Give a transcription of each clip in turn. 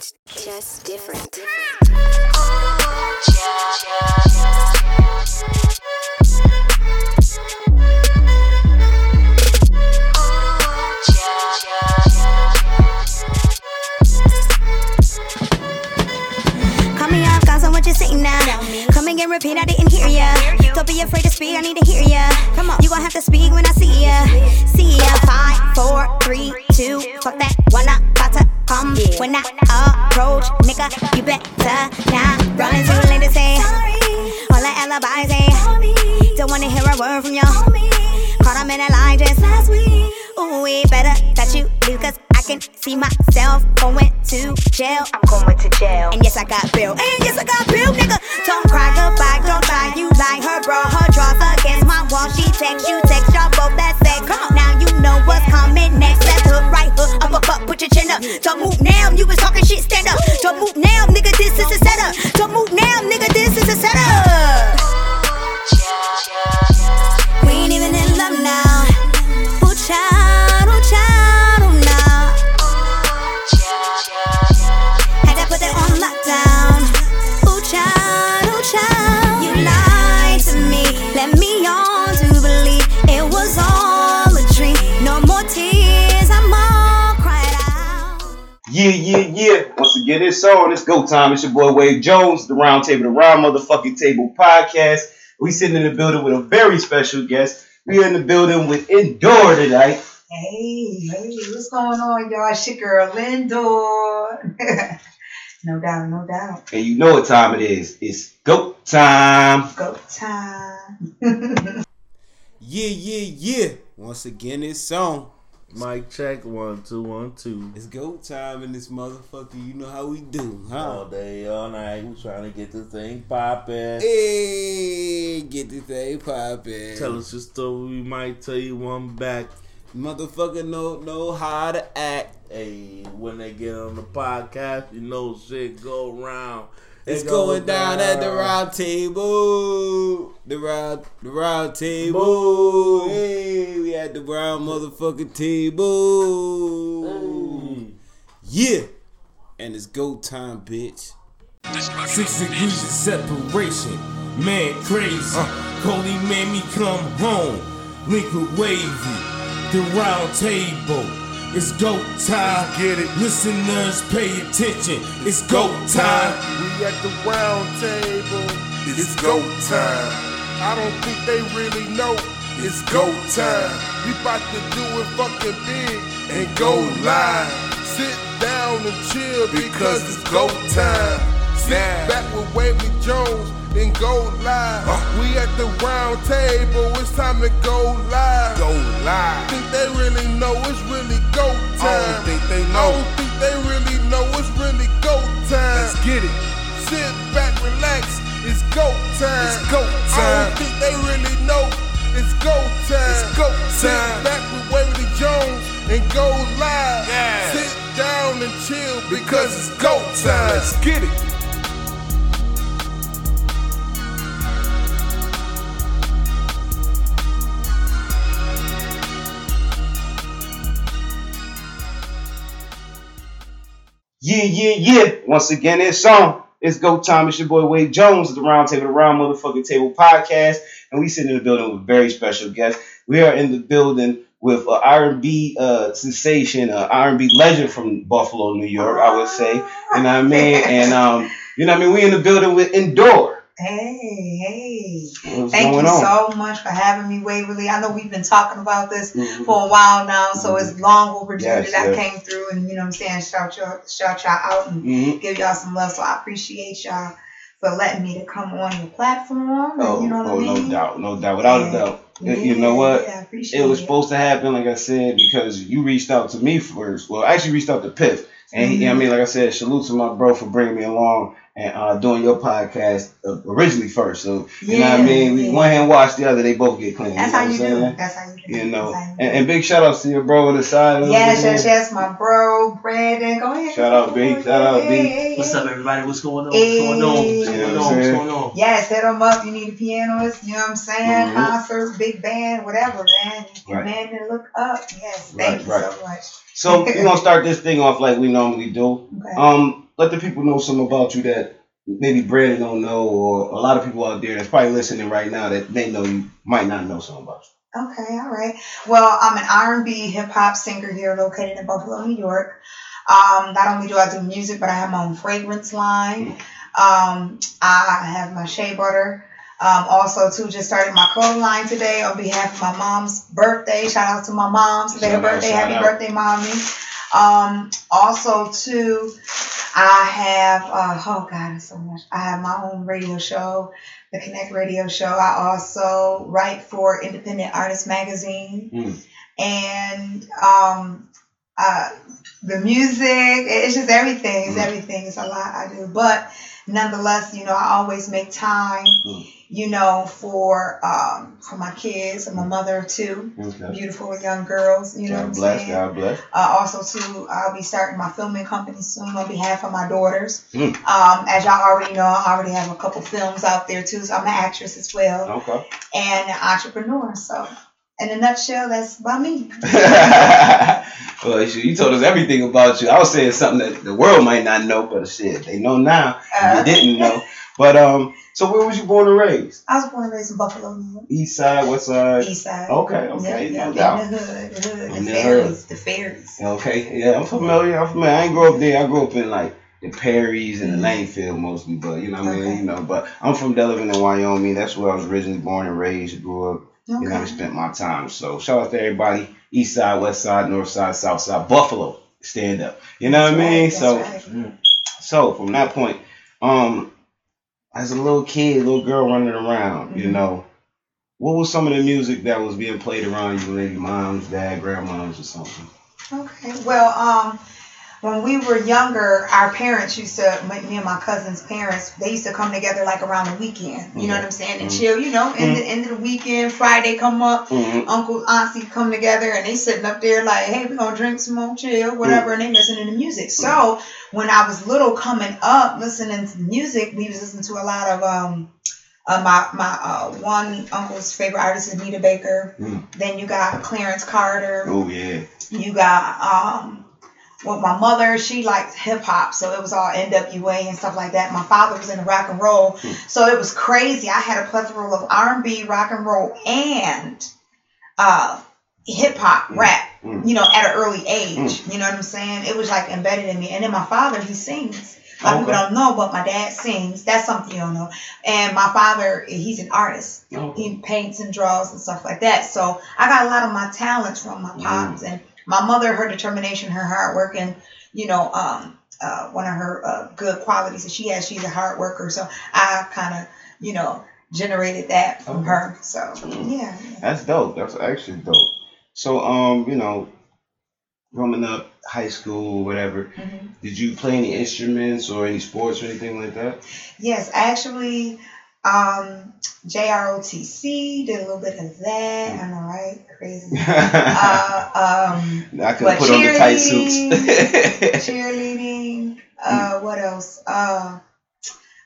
It's just different. Call me off, got so what you saying now. Come again, repeat, I didn't hear ya. Don't be afraid to speak, I need to hear ya. Come on, you gon' have to speak when I see ya. See ya. Five, four, three, two. Fuck that, one up, about to come. When I approach, nigga, you better not run into a lady say. All the alibis say. Don't wanna hear a word from you. Caught him in a lie just last week. Ooh, we better that you do, cause I can see myself going to jail. I'm going to jail. And yes, I got bill. And yes, I got bill, nigga. Don't cry goodbye, don't lie. You like her, bro. Her draws against my wall. She text you, Don't move now, you was talking shit, stand up. Don't move now, Yeah, yeah, yeah. Once again, it's on. It's go time. It's your boy Wade Jones, the Round Table, the Round Motherfucking Table podcast. We sitting in the building with a very special guest. We are in the building with Indoor tonight. Hey, hey, what's going on, y'all? It's your girl, Lindor. no doubt, no doubt. And you know what time it is. It's go time. Go time. Yeah, yeah, yeah. Once again, it's on. Mic check one two one two. It's go time in this motherfucker. You know how we do, huh? All day, all night, we trying to get this thing poppin'. Hey, get this thing poppin'. Tell us your story, we might tell you one back. Motherfucker know know how to act. Hey, when they get on the podcast, you know shit go around. It's It going down at the round table. The round the round table. Hey, we at the round motherfucking table. Hey. Yeah. And it's go time, bitch. Six degrees of separation. Man crazy. Uh. Cody made me come home. Link with Wavy. The round table. It's go time. Get it. Listeners pay attention. It's go time. We at the round table. It's go time. I don't think they really know. It's go time. We about to do it fucking big and go live. Sit down and chill because it's go time. Sit back with Wavy Jones and go live. We at the round table. It's time to go live. Go live. Think they really know it's really go time. I don't think they know. I don't think they really know it's really go time. Let's get it. Sit back, relax. It's go time. It's go time. I don't think they really know. It's go time. It's go time. Sit back with Wavy Jones and go live. Yeah. Sit down and chill because it's go time. Let's get it. Yeah, yeah, yeah. Once again, it's on. It's go time. It's your boy Wade Jones, at the Round Table, the Round Motherfucking Table podcast. And we sit in the building with a very special guest. We are in the building with an R&B uh, sensation, an R&B legend from Buffalo, New York, I would say. You know what I mean? And, um, you know what I mean? We in the building with Endure. Hey, hey. What's Thank you on? so much for having me, Waverly. I know we've been talking about this Mhm. for a while now, so it's long overdue Yes, that I came through and you know what I'm saying, shout y'all shout y'all out and Mhm. give y'all some love. So I appreciate y'all for letting me to come on your platform. Oh, you know oh I mean? no doubt, no doubt, without a doubt. Yeah, you know what? Yeah, It was supposed to happen, like I said, because you reached out to me first. Well, I actually reached out to Piff. And he, I mean, like I said, salute to my bro for bringing me along and uh, doing your podcast uh, originally first. So, you know what I mean? We yeah. one hand wash the other, they both get clean. That's you know how what you I'm do. saying? That's how you do. You know, you and, and big shout outs to your bro on the side. over Yes, there. yes, yes, my bro, Brandon. Go ahead. Shout out, B. Shout out, B. What's up, everybody? What's going on? What's going on? What's going on? I'm What's going on? Yes, hit them up. You need a pianist, you know what I'm saying? Mhm. Concert, big band, whatever, man. Right. Man, to look up. Yes, thank Right, you right. so much. So, we're going to start this thing off like we normally do. Okay. Um, let the people know something about you that maybe Brandon don't know, or a lot of people out there that's probably listening right now that they know you might not know something about you. Okay, all right. Well, I'm an R&B hip hop singer here, located in Buffalo, New York. Um, not only do I do music, but I have my own fragrance line. Um, I have my shea butter. Um, also, too, just started my clothing line today on behalf of my mom's birthday. Shout out to my mom. Today her Shout out, birthday. Happy out. birthday, mommy. Um, also, too, I have, uh, oh God, so much. I have my own radio show, the Connect Radio Show. I also write for Independent Artist Magazine. Mm. And um, uh, the music, it's just everything. It's Mm. everything. It's a lot I do. But nonetheless, you know, I always make time, Mm. You know, for um, for my kids and my mother too. Okay. Beautiful young girls, you know God bless. saying? God bless. Uh, also, too, I'll be starting my filming company soon on behalf of my daughters. Mm. Um, as y'all already know, I already have a couple films out there too, so I'm an actress as well Okay. and an entrepreneur. So, in a nutshell, that's about me. well, you told us everything about you. I was saying something that the world might not know, but shit, they know now. Uh, you didn't know. But um, so where was you born and raised? I was born and raised in Buffalo, New York, East side, west side. East Side. Okay, okay, yeah, no doubt. in the hood, the hood, In the the fairies, the fairies. Okay, yeah, I'm familiar. I'm familiar. I ain't grow up there. I grew up in like the Perrys and the Langfield mostly, but you know what I mean. You know, but I'm from Delavan in Wyoming. That's where I was originally born and raised. Grew up. Okay. You know, I spent my time. So shout out to everybody. East side, west side, north side, south side, Buffalo. Stand up. You know what I mean? That's so right. so from that point, um, as a little kid, little girl running around, you Mhm. know, what was some of the music that was being played around you, maybe moms, dad, grandmoms, or something? Okay. Well, um, when we were younger, our parents used to, me and my cousin's parents, they used to come together like around the weekend. You know what I'm saying? And Mhm. chill. You know, in the end of the weekend, Friday come up, Mm-hmm. Uncle, Auntie come together, and they sitting up there like, hey, we gonna drink some more, chill, whatever, and they listening to music. So when I was little, coming up, listening to music, we was listening to a lot of um. Uh, my my uh, one uncle's favorite artist is Anita Baker. Mm. Then you got Clarence Carter. Oh yeah. You got um well my mother, she liked hip hop, so it was all NWA and stuff like that. My father was into rock and roll. Hmm. So it was crazy. I had a plethora of R and B, rock and roll, and uh hip hop, Mm. rap, Mm. you know, at an early age. You know what I'm saying? It was like embedded in me. And then my father, he sings. A lot of people don't know, but my dad sings. That's something you don't know. And my father, he's an artist Oh, he paints and draws and stuff like that. So I got a lot of my talents from my pops and my mother, her determination, her hard work, and you know, um, uh, one of her uh, good qualities that she has, she's a hard worker. So I kind of, you know, generated that from Okay. her. So yeah, That's dope. That's actually dope. So um, you know, growing up, high school, whatever, Mhm. did you play any instruments or any sports or anything like that? yes, actually. Um, JROTC did a little bit of that. I know, right? Crazy. Uh, um, I could put on the tight cheerleading- suits. cheerleading. Uh, what else? Uh,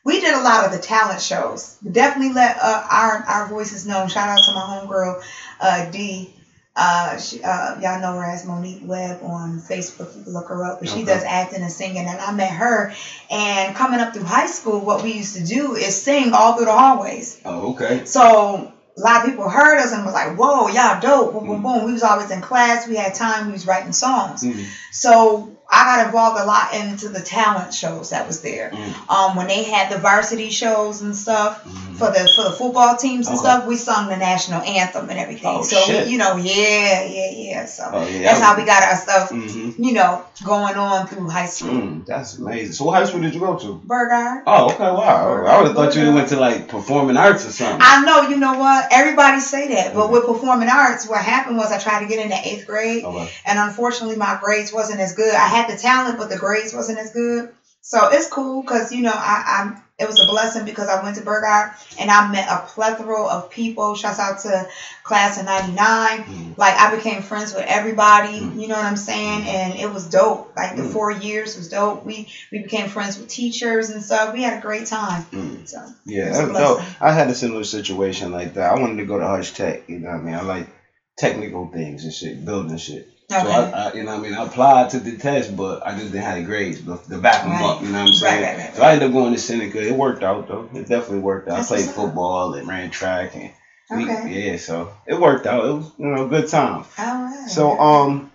we did a lot of the talent shows. Definitely let uh, our our voices known. Shout out to my homegirl, uh, D. Uh, she, uh, y'all know her as Monique Webb on Facebook. You can look her up, but she does acting and singing. And I met her. And coming up through high school, what we used to do is sing all through the hallways. oh, okay. So a lot of people heard us and was like, "Whoa, y'all dope!" Boom, boom, boom. We was always in class. We had time. We was writing songs. Mm, So I got involved a lot into the talent shows that was there. mm, Um, when they had the varsity shows and stuff mm. for the for the football teams and Okay. stuff, we sung the national anthem and everything. Oh, so shit. you know, yeah, yeah, yeah. So Oh, yeah, that's how we got our stuff, hmm you know, going on through high school. Mm, that's amazing. So, what high school did you go to? Burgard. Oh, okay, wow. I would have thought you went to like performing arts or something. I know, you know what? Everybody say that, but Mhm. with performing arts, what happened was I tried to get into eighth grade, Okay. and unfortunately my grades wasn't as good. I had the talent, but the grades wasn't as good. So it's cool because you know I, I it was a blessing because I went to Burgard and I met a plethora of people. Shouts out to class of '99. Mm. Like I became friends with everybody. Mm. You know what I'm saying? And it was dope. Like the Mm. four years was dope. We we became friends with teachers and stuff. We had a great time. So Yeah, It's a that's dope. I had a similar situation like that. I wanted to go to Hutch Tech, you know what I mean? I like technical things and shit, building shit. So I, I, you know, what I mean, I applied to the test, but I just didn't have the grades to, to back them Right. up. You know what I'm saying? Right, right, right, So I ended up going to Seneca. It worked out though. It definitely worked out. That's I played football and ran track and we, yeah, so it worked out. It was you know a good time. All right. So um,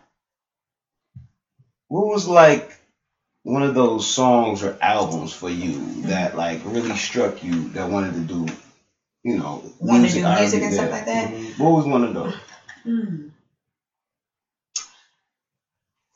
what was like one of those songs or albums for you that like really struck you that wanted to do, you know, Wanted to do music and stuff like that? Mhm. What was one of those? Hmm.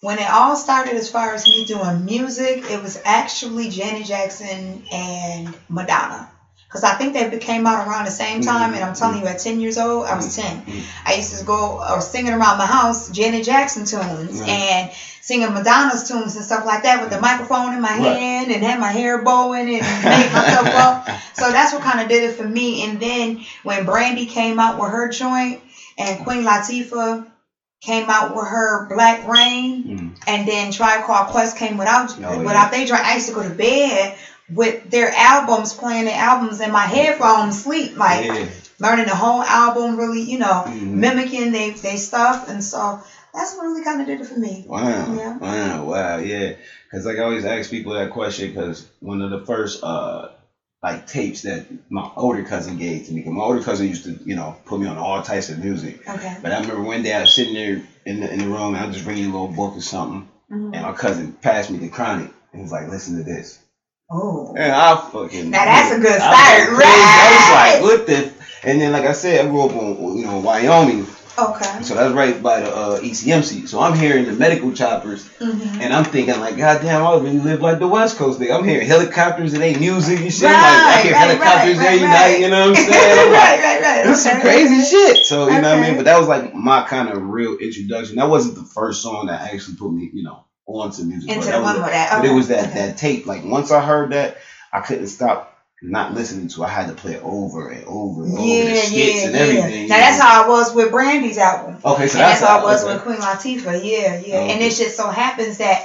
When it all started, as far as me doing music, it was actually Janet Jackson and Madonna. Because I think they came out around the same time, mm-hmm. and I'm telling you, at 10 years old, I was mm-hmm. 10. Mm-hmm. I used to go or singing around the house Janet Jackson tunes Right. and singing Madonna's tunes and stuff like that with the microphone in my Right. hand and had my hair bowing and make myself up. So that's what kind of did it for me. And then when Brandy came out with her joint and Queen Latifah came out with her Black Reign, Mm. and then Tribe Called Quest came without Oh, without they joint. I used to go to bed with their albums playing the albums in my headphones, sleep like Yeah. learning the whole album, really, you know, Mhm. mimicking they they stuff, and so that's what really kind of did it for me. Wow. Yeah. Wow. Wow. Yeah. Because like I always ask people that question because one of the first uh like tapes that my older cousin gave to me. my older cousin used to you know put me on all types of music. Okay. But I remember one day I was sitting there in the in the room and I was just reading a little book or something, Mhm. and my cousin passed me the Chronic and was like, "Listen to this." Oh. And I fucking Now that's a good I start, crazy. I was like, "What the?" And then like I said, I grew up on you know Wyoming, Okay. so that's right by the uh, ECMC. So I'm hearing the medical choppers. Mhm. And I'm thinking like, God damn, I really live like the West Coast thing. I'm hearing helicopters and they music and shit. I'm like, I hear right, helicopters right, every right, night, you know what I'm saying? I'm like, right, right, right. This is some crazy shit. So, you know what I mean? But that was like my kind of real introduction. That wasn't the first song that actually put me, you know, onto music. Into but the that one was, with that. But it was that, okay. that tape. Like once I heard that, I couldn't stop not listening to. I had to play it over and over and over the Yeah, skits yeah, and yeah. everything. Now you that's know? how I was with Brandy's album. Okay, so and that's, how I was okay. with Queen Latifah. Yeah, yeah. Okay. And it just so happens that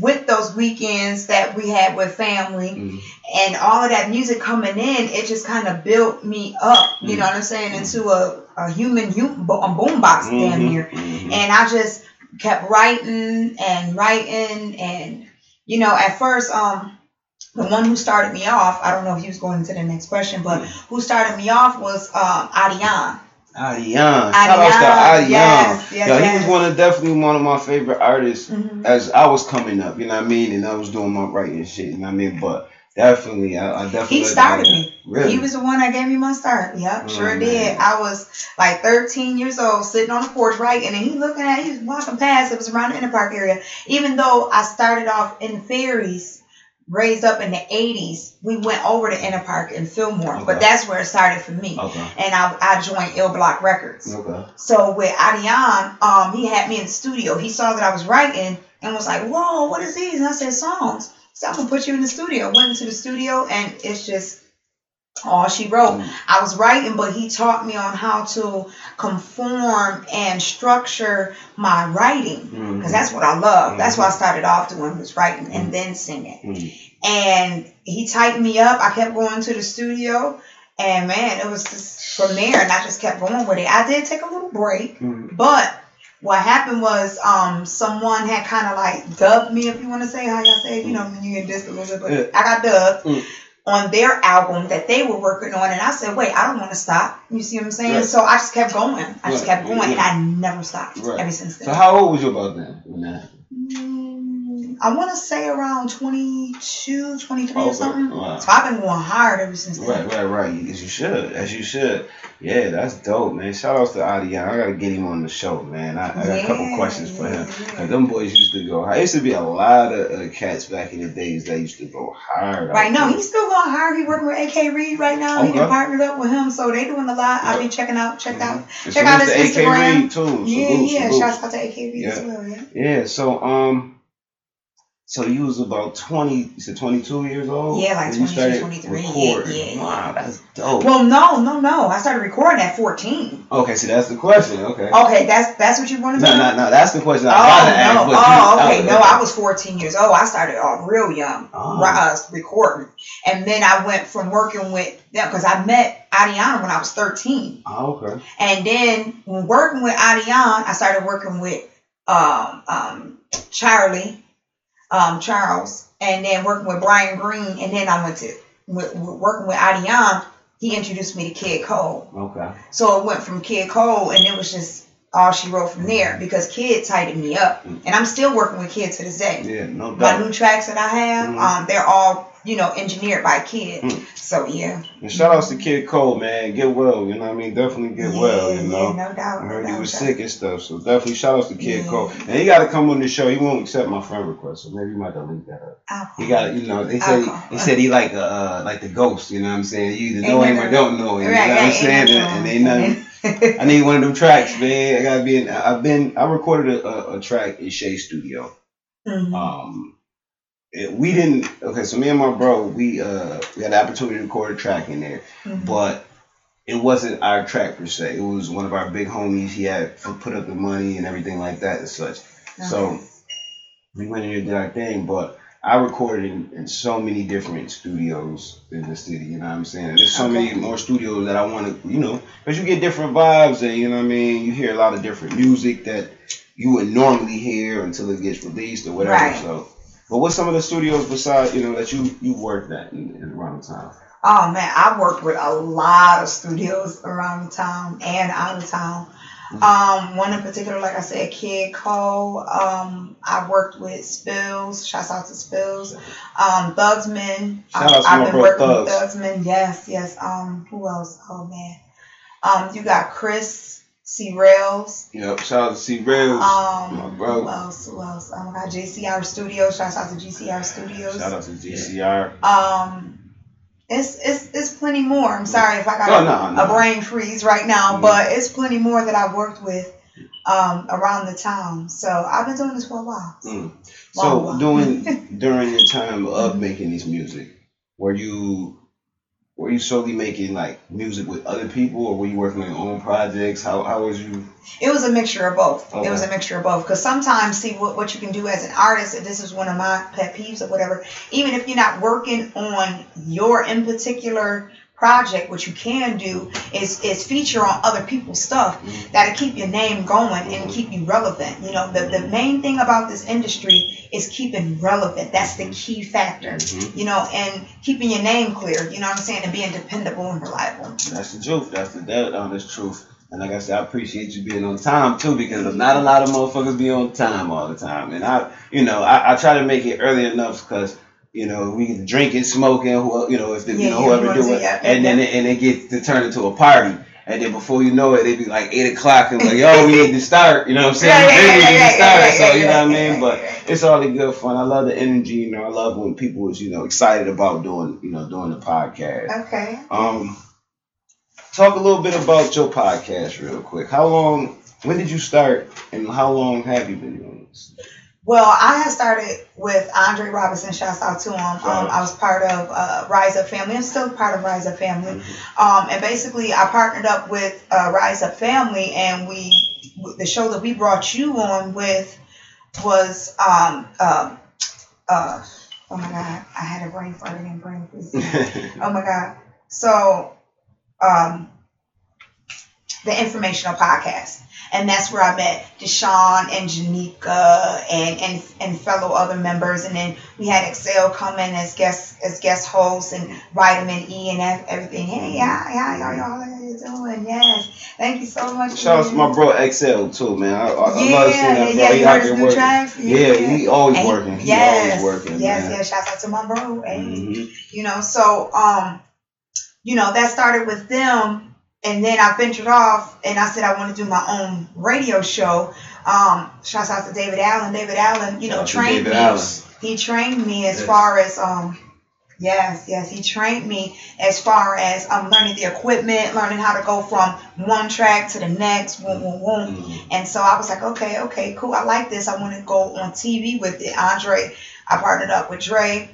with those weekends that we had with family Mhm. and all of that music coming in, it just kind of built me up. You Mhm. know what I'm saying? Into a, a human hum, bo- a boombox damn Mhm, near. mhm. And I just kept writing and writing and you know at first um the one who started me off I don't know if he was going into the next question but who started me off was um Adion. Adion. Shout out to Adion. yes, yes, Yo, he was one of definitely one of my favorite artists Mhm. as I was coming up, you know what I mean? And I was doing my writing shit, you know what I mean? But definitely I, I definitely He started me. Really? He was the one that gave me my start. Yep, Oh, sure did. I was like 13 years old, sitting on the porch writing, and he looking at, he was walking past. It was around the Inner Park area. Even though I started off in ferries, raised up in the 80s, we went over to Inner Park in Fillmore, Okay. but that's where it started for me. Okay. And I, I joined Ill Block Records. Okay. So with Adion, um, he had me in the studio. He saw that I was writing and was like, "Whoa, what is these?" And I said, "Songs." So I'm gonna put you in the studio. Went into the studio, and it's just all she wrote. Mm. I was writing, but he taught me on how to conform and structure my writing because that's what I love. That's what I started off doing was writing Mm. and then singing. Mhm. And he tightened me up. I kept going to the studio, and man, it was just from there, and I just kept going with it. I did take a little break, Mhm. but what happened was um someone had kind of like dubbed me, if you want to say how y'all say, it, you know, when you get dissed a little bit, but Yeah. I got dubbed. Mm. On their album that they were working on, and I said, "Wait, I don't want to stop." You see what I'm saying? Right. So I just kept going. I just kept going, and I never stopped Right. ever since then. So how old was you about then when that happened? Mm, I want to say around 22, 23 or something. Wow. So I've been going hard ever since then. Right, right, right. As you should, as you should. Yeah, that's dope, man. Shout outs to Adion. I gotta get him on the show, man. I, I got a couple Yeah, questions for him. yeah. Cause them boys used to go hard. There used to be a lot of uh, cats back in the days that used to go hard. Right now, he's still going hard. He working with AK Reed right now. He Okay. done partnered up with him, so they doing a lot. I'll Yep. be checking out, check out, And check out his to AK Instagram. Reed too. yeah, Salute, yeah. salute. Shouts out to AK Reed as well. Yeah. Yeah, so um so you was about twenty you said twenty two years old? Yeah, like when you 22, 23, recording. yeah. Wow, that's dope. Well, no, no, no. I started recording at 14. okay, so that's the question. Okay. Okay, that's that's what you wanted to do. No, no, no, that's the question I Oh gotta ask. no! but Oh, you- okay. No, I was 14 years old. I started off real young, Oh. uh, recording, and then I went from working with them because I met Adiana when I was 13, Oh, okay. and then when working with Adiana, I started working with um, um, Charlie, um, Charles, and then working with Brian Green, and then I went to with, with working with Adiam. He introduced me to Kid Cole. Okay. So it went from Kid Cole, and it was just all she wrote from there because Kid tightened me up, and I'm still working with Kid to this day. Yeah, no My new tracks that I have, Mhm. um, they're all you know engineered by Kid. Mm. So yeah, And shout outs to Kid Cole, man. Get well, you know what I mean? Definitely get well, you know. yeah, no doubt. I no heard he doubt, was no sick and stuff, so definitely shout outs to Kid Yeah. Cole. And he got to come on the show. He won't accept my friend request, so maybe he might delete that up. doubt. He got, you know, they said he, they said he like a uh, like the ghost. You know what I'm saying? You either know him or don't know him. Right, you know what I'm saying? And, and ain't nothing. I need one of them tracks, man. I gotta be in. I've been. I recorded a, a, a track in Shea Studio. Mhm. Um, it, we didn't. Okay, so me and my bro, we uh we had the opportunity to record a track in there, Mhm. but it wasn't our track per se. It was one of our big homies. He had put up the money and everything like that and such. So we went in there and did our thing, but I recorded in, in so many different studios in the city, you know what I'm saying? And there's so Okay. many more studios that I want to, you know, because you get different vibes and, you know what I mean? You hear a lot of different music that you would normally hear until it gets released or whatever. Right. So, but what's some of the studios besides, you know, that you, you worked at in, in around the town? Oh man, I worked with a lot of studios around the town and out of town. Um, one in particular, like I said, Kid Cole. Um, I worked with Spills. Shouts out to Spills. Um, Thugsman. Shout out to I've my been working Thugs. with Thugsman. Yes, yes. Um, who else? Oh man. Um, you got Chris C. Rails. Yep, shout out to C. Rails, Um, my bro. who else? Who else? Um, I got JCR Studios. Shouts out to GCR Studios. Shout out to GCR. Um, it's it's it's plenty more. I'm sorry if I got Oh, a, no, no. a brain freeze right now, but it's plenty more that I've worked with um around the town. So I've been doing this for a while. Mm. So while. during during your time of making this music, were you were you solely making like music with other people, or were you working on your own projects? How how was you? It was a mixture of both. Okay. It was a mixture of both. Because sometimes, see, what, what you can do as an artist, and this is one of my pet peeves or whatever, even if you're not working on your in particular project, what you can do is, is feature on other people's stuff that'll keep your name going and keep you relevant. You know, the, the main thing about this industry is keeping relevant. That's the key factor. Mhm. You know, and keeping your name clear, you know what I'm saying, and being dependable and reliable. That's the truth. That's the that honest truth. And like I said, I appreciate you being on time too, because not a lot of motherfuckers be on time all the time. And I, you know, I, I try to make it early enough because. You know, we drinking, smoking, who, you know, if the, Yeah, you know whoever you do it, yeah, and yeah. then it, and it gets to turn into a party, and then before you know it, they be like eight o'clock and like, yo, we need to start. You know what I'm saying? Yeah, yeah, yeah, need yeah, to start. yeah, so you know what I mean? But it's all the good fun. I love the energy. You know, I love when people is you know excited about doing you know doing the podcast. Okay. Um, talk a little bit about your podcast real quick. How long? When did you start, and how long have you been doing this? Well, I had started with Andre Robinson. Shouts out to him. Um, I was part of uh, Rise Up Family. I'm still part of Rise Up Family. Um, and basically, I partnered up with uh, Rise Up Family, and we the show that we brought you on with was um, um uh, oh my god, I had a brain fart again, brain freeze. Oh my God. So, um, the informational podcast. And that's where I met Deshaun and Janika and, and and fellow other members. And then we had Excel come in as guest as guest hosts and Vitamin E and ev- everything. Hey, hi, hi, y'all, y'all, how you doing? Yes. Thank you so much. Shout out to my bro XL too, man. I, I, I love seeing Yeah, that yeah, bro. you He out there new working. tracks? Yeah, he always And- working. He yes, always working, yes, man. yes. Shouts out to my bro. Hey Mhm. you know so um you know that started with them and then i ventured off and i said i want to do my own radio show um shouts out to david allen david allen you know trained me Allen. he trained me as Yes. far as um yes yes he trained me as far as um learning the equipment learning how to go from one track to the next boom boom boom Mhm. and so I was like, okay, okay, cool. I like this. I want to go on TV with it. Andre, I partnered up with Dre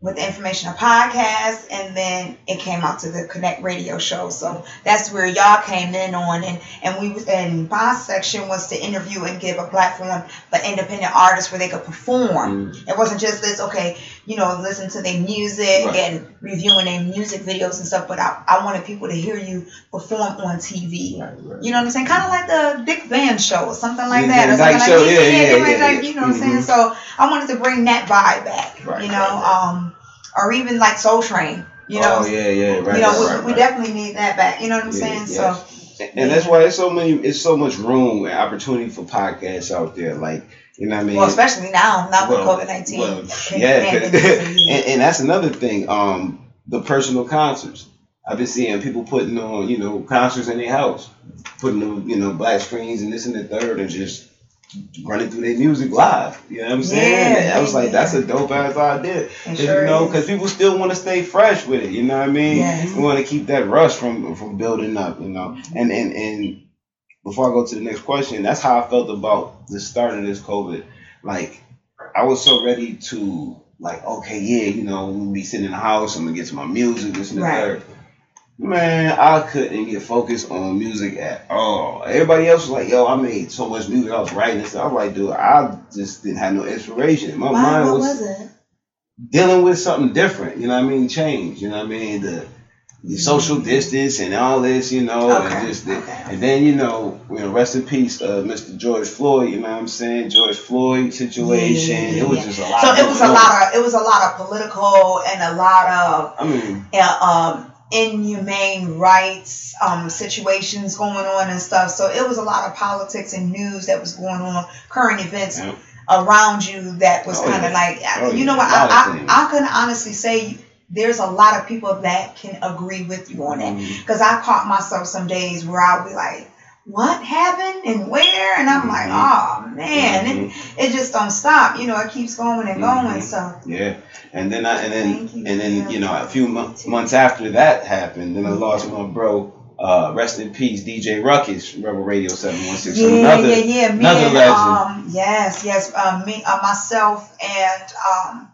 with the Informational Podcast, and then it came out to the Connect Radio Show. So that's where y'all came in on, and and we was and my section was to interview and give a platform for independent artists where they could perform. Mm. It wasn't just this, okay, you know, listen to their music Right. and reviewing their music videos and stuff. But I, I wanted people to hear you perform on TV. Right, right. You know what I'm saying? Kind of like the Dick Van show or something like Yeah, that. or something show, like yeah, yeah, different, yeah, like. You know what I'm saying? Mhm. So I wanted to bring that vibe back. You know, um, or even like Soul Train. You know, oh yeah, yeah, right. you know, we, we definitely need that back. You know what I'm Yeah, saying? So and that's why it's so many, it's so much room and opportunity for podcasts out there. Like, you know what I mean? Well, especially now, not with COVID nineteen. well, yeah, and, and that's another thing. Um, the personal concerts. I've been seeing people putting on, you know, concerts in their house, putting them, you know, black screens and this and the third, and just running through their music live. You know what I'm saying? Yeah, I was like, that's a dope ass idea. Sure you know, because people still want to stay fresh with it. You know what I mean? Yes. We want to keep that rush from from building up. You know, and and and before I go to the next question, that's how I felt about the start of this COVID. Like, I was so ready to like, okay, yeah, you know, we'll be sitting in the house. I'm gonna get to my music, this and the Right. third. Man, I couldn't get focused on music at all. Everybody else was like, yo, I made so much music. I was writing and stuff. I was like, dude, I just didn't have no inspiration. My Why, mind what was, was it? dealing with something different. You know what I mean? Change. You know what I mean? The the social distance and all this, you know. Okay, and just the, okay. and then you know, you know, rest in peace, uh, Mr. George Floyd. You know what I'm saying? George Floyd situation. Yeah, yeah, yeah, it was just a lot. So it was a lot of it was a lot of political and a lot of I mean, uh, um, inhumane rights um, situations going on and stuff. So it was a lot of politics and news that was going on, current events around you that was Oh, kind of like, Oh, you know what? I. I, I can honestly say there's a lot of people that can agree with you on that. Mhm. Because I caught myself some days where I'll be like, what happened and where? And I'm like, oh man, Mhm. it, it just don't stop. You know, it keeps going and going. Mhm. So Yeah, and then I and then you. and then you know a few mo- months after that happened, then I lost my bro. Uh, rest in peace, DJ Ruckus, Rebel Radio Seven One Six. yeah, Another, yeah, yeah. Me another and legend. um, yes, yes. Um, me, uh, myself, and um,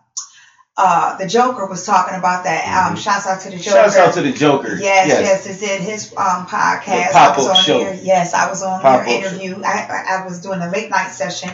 uh, the Joker was talking about that. Um, Mhm. shouts out to the Joker. Shouts out to the Joker. Yes, yes, it's in his um podcast. Was pop-up show. there. Yes, I was on Pop-up their interview. I, I I was doing a late night session,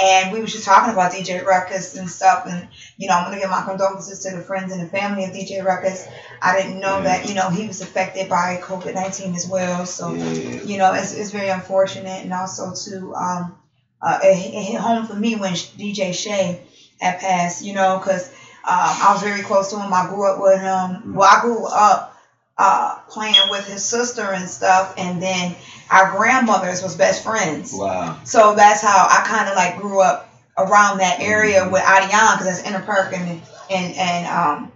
and we were just talking about DJ Ruckus and stuff. And you know, I'm gonna give my condolences to the friends and the family of DJ Ruckus. I didn't know Yeah. that you know he was affected by COVID nineteen as well. So Yeah. you know, it's, it's very unfortunate, and also to um, uh, it, it hit home for me when DJ Shay had passed. You know, because um, I was very close to him. I grew up with him. Well, I grew up uh, playing with his sister and stuff, and then our grandmothers was best friends. Wow. So that's how I kind of like grew up around that area Mhm. with Adion, because that's Inner Park and and and um,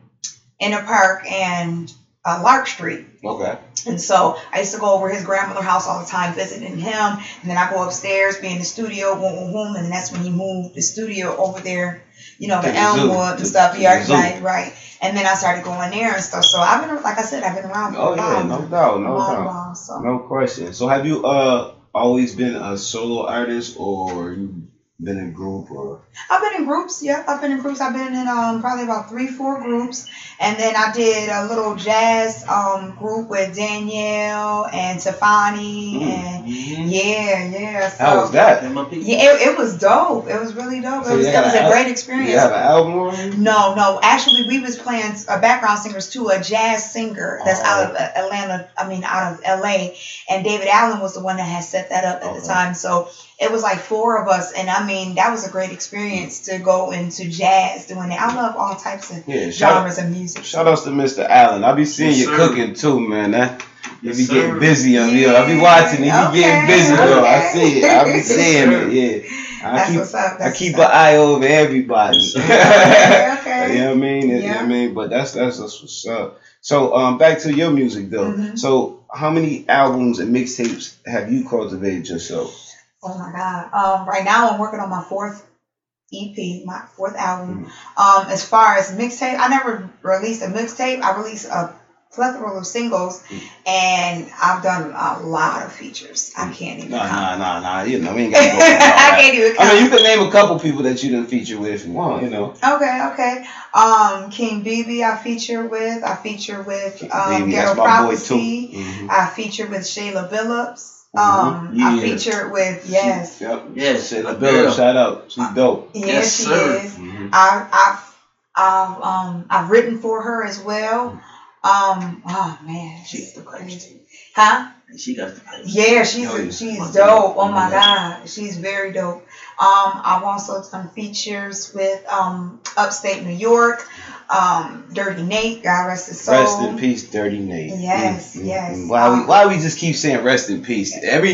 Inner Park and uh, Lark Street. Okay. And so I used to go over his grandmother house all the time, visiting him. And then I go upstairs, be in the studio, boom, boom, boom. And then that's when he moved the studio over there, you know, To the. Elmwood and stuff. Yeah, right, right. And then I started going there and stuff. So I've been, like I said, I've been around for Oh a yeah, no doubt, no doubt, while. So no question. So have you uh always been a solo artist, or you been in a group, or I've been in groups. Yeah, I've been in groups. I've been in um probably about three, four groups, and then I did a little jazz um group with Danielle and Tiffany, and Mhm. yeah, yeah. So, how was that? Yeah, it, it was dope. It was really dope. So it was, it was a a al- great You experience. have an album already? No, no. Actually, we was playing uh, background singers too. A jazz singer that's Oh. out of uh, Atlanta. I mean, out of L.A. And David Allen was the one that had set that up at the Okay. time. So it was like four of us, and I mean, that was a great experience to go into jazz doing that. I love all types of Yeah. Shout genres of music. shout outs to Mr. Allen. I be seeing Yes, you sir. cooking too, man. That you Yes, be sir. getting busy on here. I be Yeah, watching. You be okay, getting busy, bro. I okay. see it. I be seeing sir. it. Yeah. I That's keep what's up. I keep an what's up. eye over everybody. Okay, okay. You know what I mean? You know what I mean? But that's that's that's what's up. So um, back to your music though. Mhm. So how many albums and mixtapes have you cultivated yourself? Oh my God. Um, right now I'm working on my fourth EP, my fourth album. Mm. Um, as far as mixtape, I never released a mixtape. I released a plethora of singles, Mm. and I've done a lot of features. I can't even Nah, count. nah, nah, nah. You know, we ain't got to go. I can't even count. I mean, you can name a couple people that you didn't feature with if you want. You know, Okay, okay. Um, King BB I feature with. I feature with um, Ghetto that's my boy too. Prophecy. Mhm. I feature with Shayla Billups. Um, I Yeah. featured with yes, Yep. Yes, Say the bill. girl. Shout out. She's dope. yeah, Yes, she sir. is. Mhm. I I I've um I've written for her as well. Um, oh man, She the crazy. Huh? She got the pipes. Yeah, she's Oh, yeah. she's dope. Oh my god, she's very dope. Um, I've also done features with um upstate New York, um, Dirty Nate, God rest his soul. Rest in peace, Dirty Nate. Yes, Mm, mm, yes. mm. Why we why we just keep saying rest in peace? Every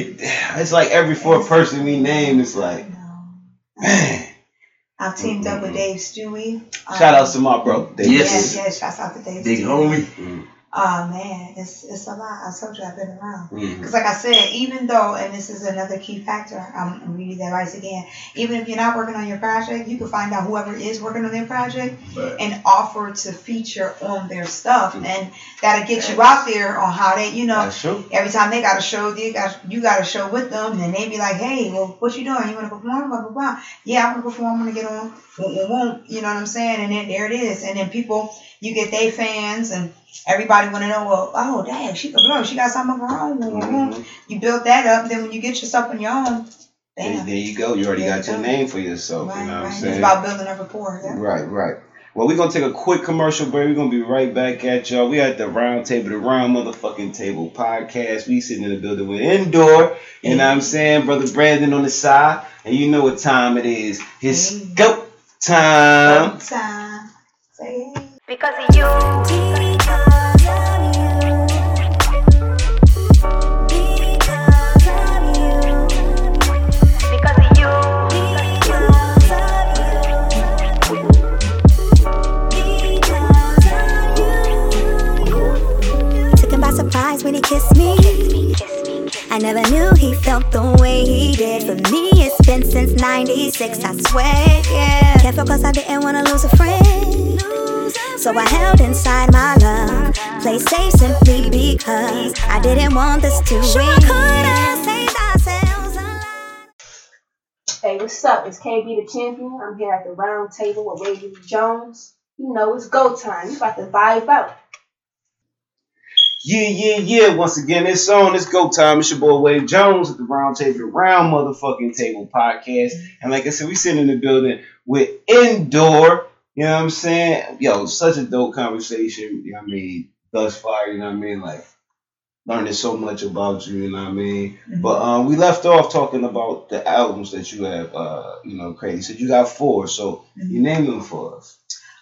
it's like every fourth person we name is like, man. I've teamed up with Mhm. Dave Stewie. Um, Shout out to my bro. Dave yes, Yes. yes, shouts out to Dave Big Stewie. homie. Mm, Oh man, it's it's a lot. I told you I've been around. Because, like I said, even though, and this is another key factor, I'm, I'm reading that advice again. Even if you're not working on your project, you can find out whoever is working on their project Right. and offer to feature on their stuff, Mm. and that'll get you out there on how they, you know, every time they got a show, they got you got a show with them, and they be like, "Hey, well, what you doing? You want to perform? Blah blah blah. Yeah, I want to perform. I want to get on. You know what I'm saying? And then there it is. And then people, you get they fans, and everybody want to know, well, oh, dang, she could blow. She got something of her own. Mhm. You build that up, then when you get yourself on your own, There, there you go. You already There got you your go. name for yourself. right, you know what right. I'm saying? It's about building a rapport. Yeah. Right, right. Well, we're gonna take a quick commercial break. We're gonna be right back at y'all. We at the round table, the round motherfucking table podcast. We sitting in the building with indoor. You know what I'm saying? Brother Brandon on the side. And you know what time it is. It's Hey. go time. Time. Say hey. Because of you. Because of you. Because of you. Because of you. Took him by surprise when he kissed me. I never knew he felt the way he did. For me, it's been since 96, I swear, yeah. Can't focus, I didn't wanna lose a friend. So I held inside my love. Play safe simply because I didn't want this to sure could have saved ourselves alive. Hey, what's up? It's KB the champion. I'm here at the round table with Ray Jones. You know, it's go time. We about to vibe out. Yeah, yeah, yeah. Once again, it's on. It's go time. It's your boy Wade Jones at the round table, the round motherfucking table podcast. And like I said, we sitting in the building with indoor. You know what I'm saying? Yo, such a dope conversation. You know what I mean? Thus far, you know what I mean? Like learning so much about you. You know what I mean? But um, we left off talking about the albums that you have. Uh, you know, crazy. So you got four. So you name them for us.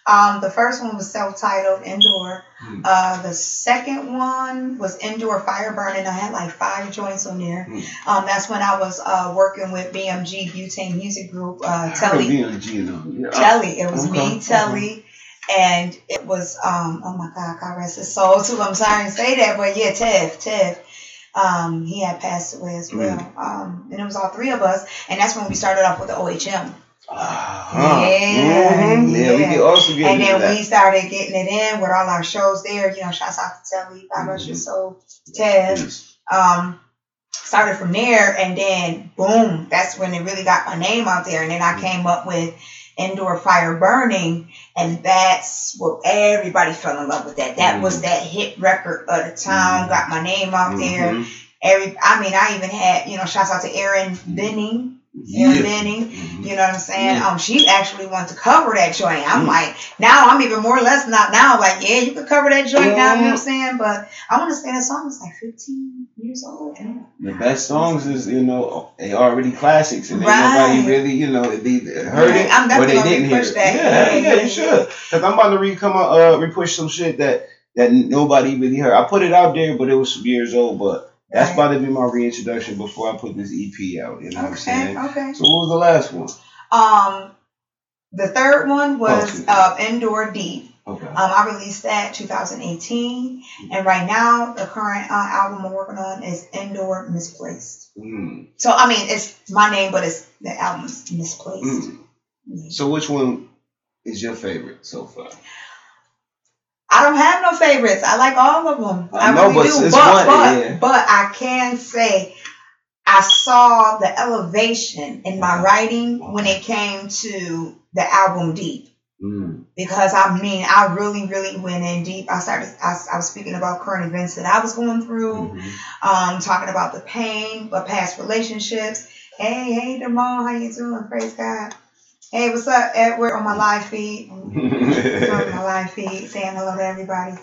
Um, the first one was self-titled Indoor. Hmm. Uh, the second one was Indoor Fire Burning. I had like five joints on there. Hmm. Um, that's when I was uh, working with BMG Butane Music Group. Uh, I heard Telly, BMG. Yeah. Telly. It was Okay, me, Telly, and it was um. Oh my God, God rest his soul too. I'm sorry to say that, but yeah, Tev, Tev. Um, he had passed away as well. Hmm. Um, and it was all three of us, and that's when we started off with the OHM. Uh-huh. Yeah, Mhm. yeah, we yeah. also get And then that. we started getting it in with all our shows there. You know, shouts out to Telly, rest your Mhm. soul, Tev. Um, started from there, and then boom, that's when it really got my name out there. And then I came up with Indoor Fire Burning, and that's what everybody fell in love with. That that was Mhm. that hit record of the time. Mhm. Got my name out there. Every, I mean, I even had you know, shouts out to Erin Benning. Yeah. Erin Benning. Mhm. You know what I'm saying? Yeah. Um, she actually wanted to cover that joint. I'm Mm. like, now I'm even more or less not now. I'm Like, yeah, you could cover that joint now. You know what I'm saying? But I want to say that song is like 15 years old. and- The best songs is, you know, they already classics, and Right. nobody really, you know, they heard Right. it I'm or definitely they gonna didn't hear it. that. Yeah, Yeah, yeah, yeah, you should. Cause I'm about to re come uh, repush some shit that that nobody really heard. I put it out there, but it was some years old. But that's Right. about to be my reintroduction before I put this EP out. You know what I'm saying? okay. So what was the last one? Um, the third one was two. uh, Indoor Deep. Okay. Um, I released that 2018, and right now the current uh, album I'm working on is Indoor Misplaced. Mm, So I mean, it's my name, but it's the album's Misplaced. mm. So which one is your favorite so far? I don't have no favorites. I like all of them. I I, know, really but do. But but yeah. but I can say I saw the elevation in my writing when it came to the album Deep. Mm, Because I mean, I really, really went in deep. I started. I, I was speaking about current events that I was going through, mhm. um, talking about the pain, but past relationships. Hey, hey, Damon, how you doing? Praise God. Hey, what's up, Edward? On my live feed, on my live feed, saying hello to everybody.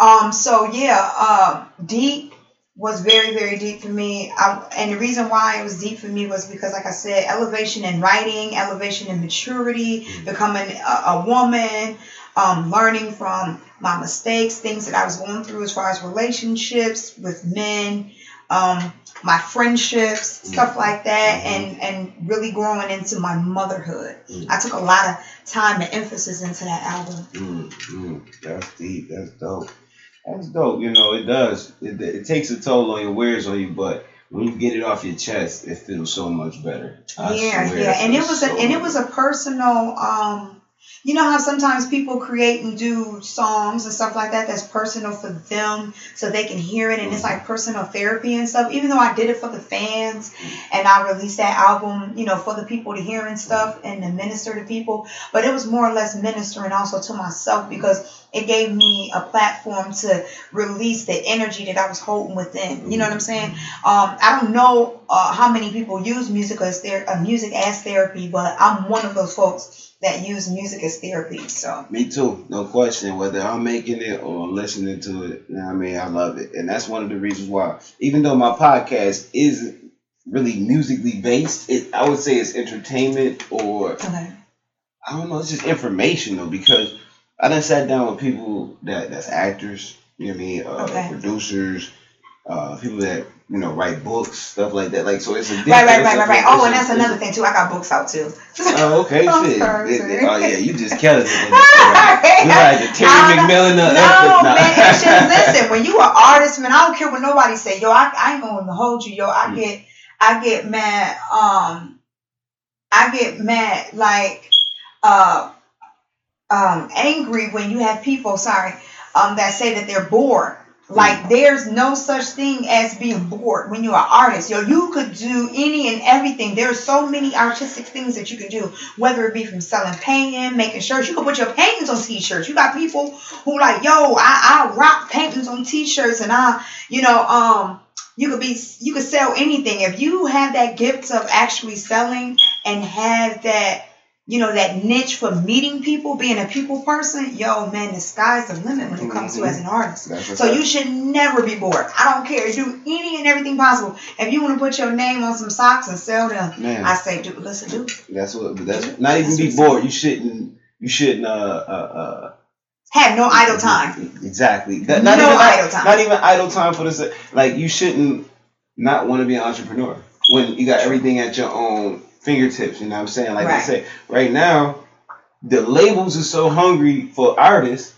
Um, so yeah, um, deep was very, very deep for me. I, and the reason why it was deep for me was because, like I said, elevation in writing, elevation in maturity, becoming a, a woman, um, learning from my mistakes, things that I was going through as far as relationships with men, um, my friendships, stuff like that, and and really growing into my motherhood. I took a lot of time and emphasis into that album. Mm, mm, that's deep. That's dope. That's dope. You know, it does. It, it takes a toll on you, wears on you, but when you get it off your chest, it feels so much better. I yeah, yeah, and it was a and it was a personal. um you know how sometimes people create and do songs and stuff like that that's personal for them so they can hear it and it's like personal therapy and stuff even though i did it for the fans and i released that album you know for the people to hear and stuff and to minister to people but it was more or less ministering also to myself because it gave me a platform to release the energy that I was holding within. You know what I'm saying? Um, I don't know uh, how many people use music as ther- uh, music as therapy, but I'm one of those folks that use music as therapy. So Me too, no question. Whether I'm making it or listening to it, you know I mean, I love it, and that's one of the reasons why. Even though my podcast isn't really musically based, it I would say it's entertainment or okay. I don't know, it's just informational because I done sat down with people that that's actors, you know what I mean, uh, Okay. producers, uh, people that you know write books, stuff like that. Like so, it's a different. Right, right, right, right, right. Oh, and that's another thing too. I got books out too. Oh, okay, shit. sorry, It- it- oh yeah, you just killing it. right. You like the Terry McMillan of No. Man, it's just listen. When you are an artist, man, I don't care what nobody say. Yo, I, I ain't gonna hold you. Yo, I Mm. get I get mad. Um, I get mad like uh um angry when you have people. Sorry, um, that say that they're bored. Like there's no such thing as being bored when you're an artist. Yo, you could do any and everything. There's so many artistic things that you can do, whether it be from selling painting, making shirts. You can put your paintings on t-shirts. You got people who like, yo, I, I rock paintings on t-shirts and I, you know, um, you could be you could sell anything. If you have that gift of actually selling and have that you know, that niche for meeting people, being a people person, yo, man, the sky's the limit when it comes to as an artist. That's So you should never be bored. I don't care. Do any and everything possible. If you want to put your name on some socks and sell them, Man. I say, do listen, do. it. That's what. That's not even be That's bored. You shouldn't. You shouldn't. Uh. Uh. Have no uh idle time. Exactly. That, not No even idle time. Not even idle time for this. Like you shouldn't not want to be an entrepreneur when you got everything at your own fingertips. You know what I'm saying? Like I Right. say, right now, the labels are so hungry for artists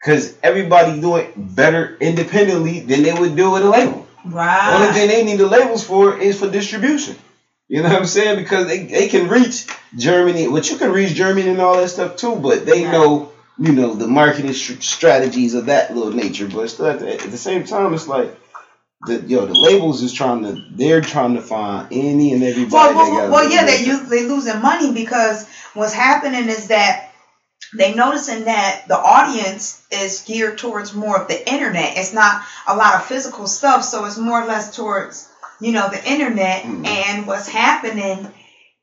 because everybody doing better independently than they would do with a label. Right. Only thing they need the labels for is for distribution. You know what I'm saying? Because they, they can reach Germany, which you can reach Germany and all that stuff too. But they Right. know, you know, the marketing str- strategies of that little nature. But still, at the, at the same time, it's like, the, yo, the labels is trying to, they're trying to find any and everybody. Well, well, well, yeah, they use they losing money because what's happening is that they noticing that the audience is geared towards more of the internet. It's not a lot of physical stuff, so it's more or less towards you know the internet. Mhm. And what's happening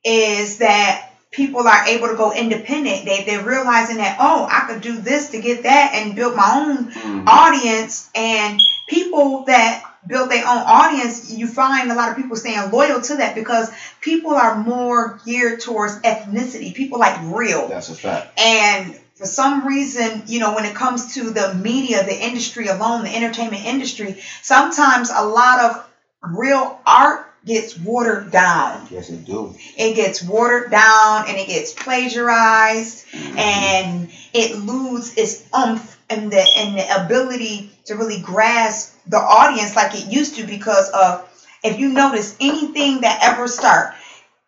is that people are able to go independent. They they're realizing that oh, I could do this to get that and build my own Mhm. audience and people that build their own audience you find a lot of people staying loyal to that because people are more geared towards ethnicity people like real That's a fact. and for some reason you know when it comes to the media the industry alone the entertainment industry sometimes a lot of real art gets watered down Yes, it do. it gets watered down and it gets plagiarized mm-hmm. and it loses its umph and the and the ability to really grasp the audience like it used to because of if you notice anything that ever start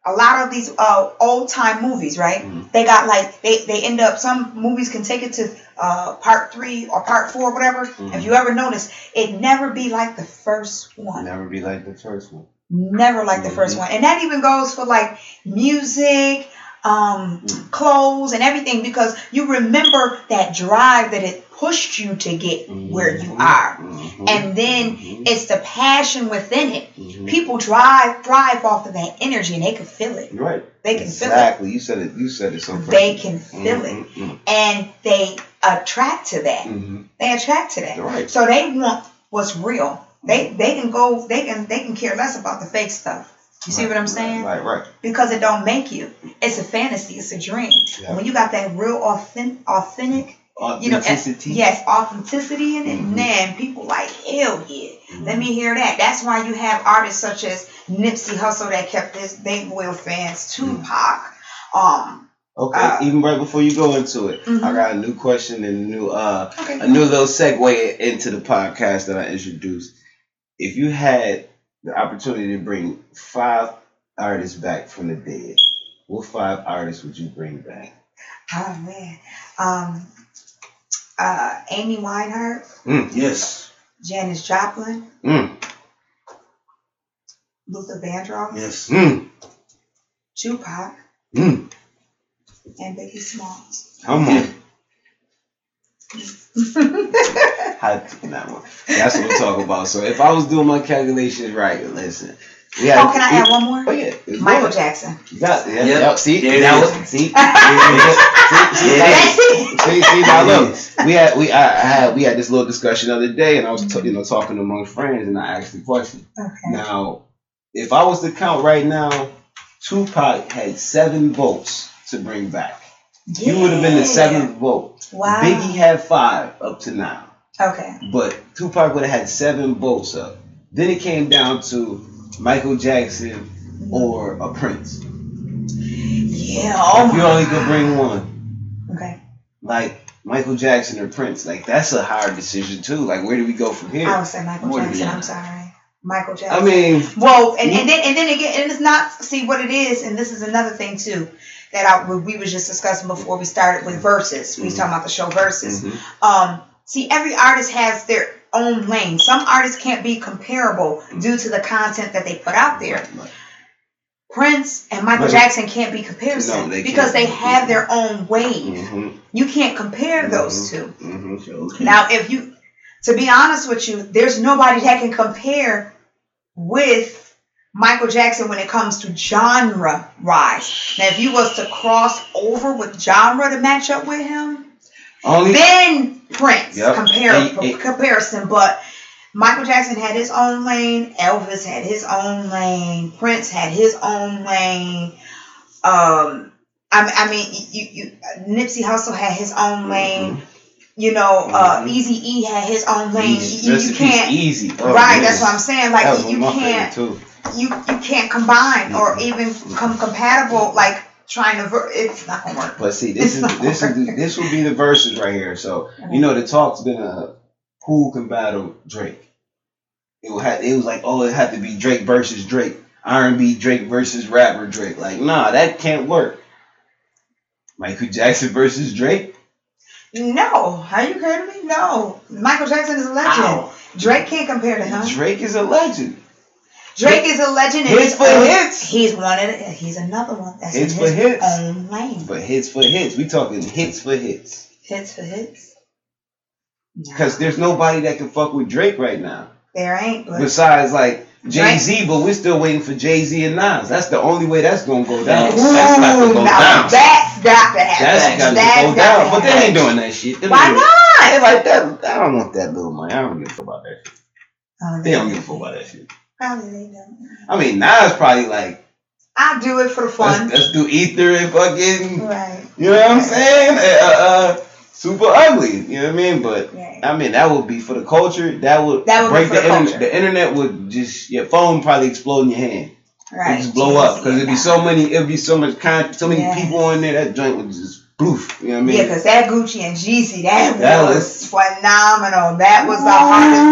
a lot of these uh, old time movies right Mhm. they got like they, they end up some movies can take it to uh, part three or part four whatever Mhm. if you ever notice it never be like the first one Never be like the first one. never like the first Mhm. one and that even goes for like music um Mm. clothes and everything because you remember that drive that it pushed you to get where you are. Mhm. And then Mhm. it's the passion within it. Mhm. People drive thrive off of that energy and they can feel it. right. They can feel it. Exactly. You said it. You said it so. They can feel it. Mhm. And they attract to that. They attract to that. Right. So they want what's real. They they can go they can they can care less about the fake stuff. You see Right, what I'm saying? Right. Right. Because it don't make you. It's a fantasy. It's a dream. Yeah. When you got that real authentic, authentic, you know, and- yes, authenticity in it, Mhm. man, people like hell yeah. Mhm. Let me hear that. That's why you have artists such as Nipsey Hussle that kept his big loyal fans, Tupac. Um, Okay. Uh, Even right before you go into it, Mhm. I got a new question and a new uh okay. a new little segue into the podcast that I introduced. If you had the opportunity to bring five artists back from the dead, what five artists would you bring back? Oh man. Um, uh, Amy Wineheart, Mm, Yes. Janis Joplin, mm, Luther Vandross, Yes. mm, Tupac, mm. and Biggie Smalls. Come on. How that one? That's what I'm talking about. So if I was doing my calculations right, listen. We had, oh, can I add one more? Oh yeah, Michael good. Jackson. Got, yeah, Yep. yep. See, There it now, is. see, see, see, see, see, see, now look, we had we I, I had we had this little discussion the other day, and I was t- you know talking among friends, and I asked the question. Okay. Now, if I was to count right now, Tupac had seven votes to bring back. Yeah. You would have been the seventh vote. Wow. Biggie had five up to now, Okay. but Tupac would have had seven votes up. Then it came down to Michael Jackson or a Prince. Yeah. Oh you only could bring one, Okay. like Michael Jackson or Prince, like that's a hard decision too. Like where do we go from here? I would say Michael do Jackson. I'm sorry. Michael Jackson. I mean, Well, and, and then and then again, and it's not see what it is, and this is another thing too that I we was just discussing before we started with Verzuz. We was Mhm. talking about the show Verzuz. mhm, Um, see, every artist has their own lane. Some artists can't be comparable due to the content that they put out there. right. Prince and Michael. Jackson can't be comparison No, they because they have their own wave. Mhm, You can't compare those two. mhm. Now, if you, to be honest with you, there's nobody that can compare with Michael Jackson when it comes to genre wise. Now, if you was to cross over with genre to match up with him, Only then Prince Yep. compare Hey, hey. comparison. But Michael Jackson had his own lane. Elvis had his own lane. Prince had his own lane. Um, I, I mean, you, you Nipsey Hussle had his own lane. You know, uh, Mhm. Easy E had his own lane. easy. You, you can't. easy. Oh, right, that's what I'm saying. Like you of my favorite, can't, too. you you can't combine or even come compatible. Like trying to, ver- it's not gonna work. But see, this is It's this is the, this will be the verses right here. So you know, the talk's been a who can battle Drake. It will have, it was like oh, it had to be Drake versus Drake, R and B Drake versus rapper Drake. Like nah, that can't work. Michael Jackson versus Drake. No, are you kidding me? No, Michael Jackson is a legend. Ow. Drake can't compare to him. Drake is a legend. Drake is a legend. Hits for own- hits. He's one of He's another one. That's Hits for hits. own lane. But hits for hits, we talking hits for hits. Hits for hits. No, Cause there's nobody that can fuck with Drake right now. there ain't. Besides like Jay Z, but we're still waiting for Jay Z and Nas. That's the only way that's gonna go down. Ooh, that's got to go down. That's got to happen. That's got to go down. to But they ain't doing that shit. Them Why not? They like that. I don't want that little money. I don't give a fuck about that shit. Oh, They don't give a fuck about that shit. Probably they don't. I mean, now it's probably like I do it for fun. let's, let's do Ether and fucking. Right. You know what I'm saying? Uh, uh, super ugly. You know what I mean? But Right. I mean, that would be for the culture. That would, That would break the, the internet. The internet would just your phone probably explode in your hand. Right. It just blow up because it'd be so many. It'd be so much con- so many people in there. That joint would just poof. You know what I mean? Yeah, because that Gucci and Jeezy, that, That was, was- phenomenal. That was the hardest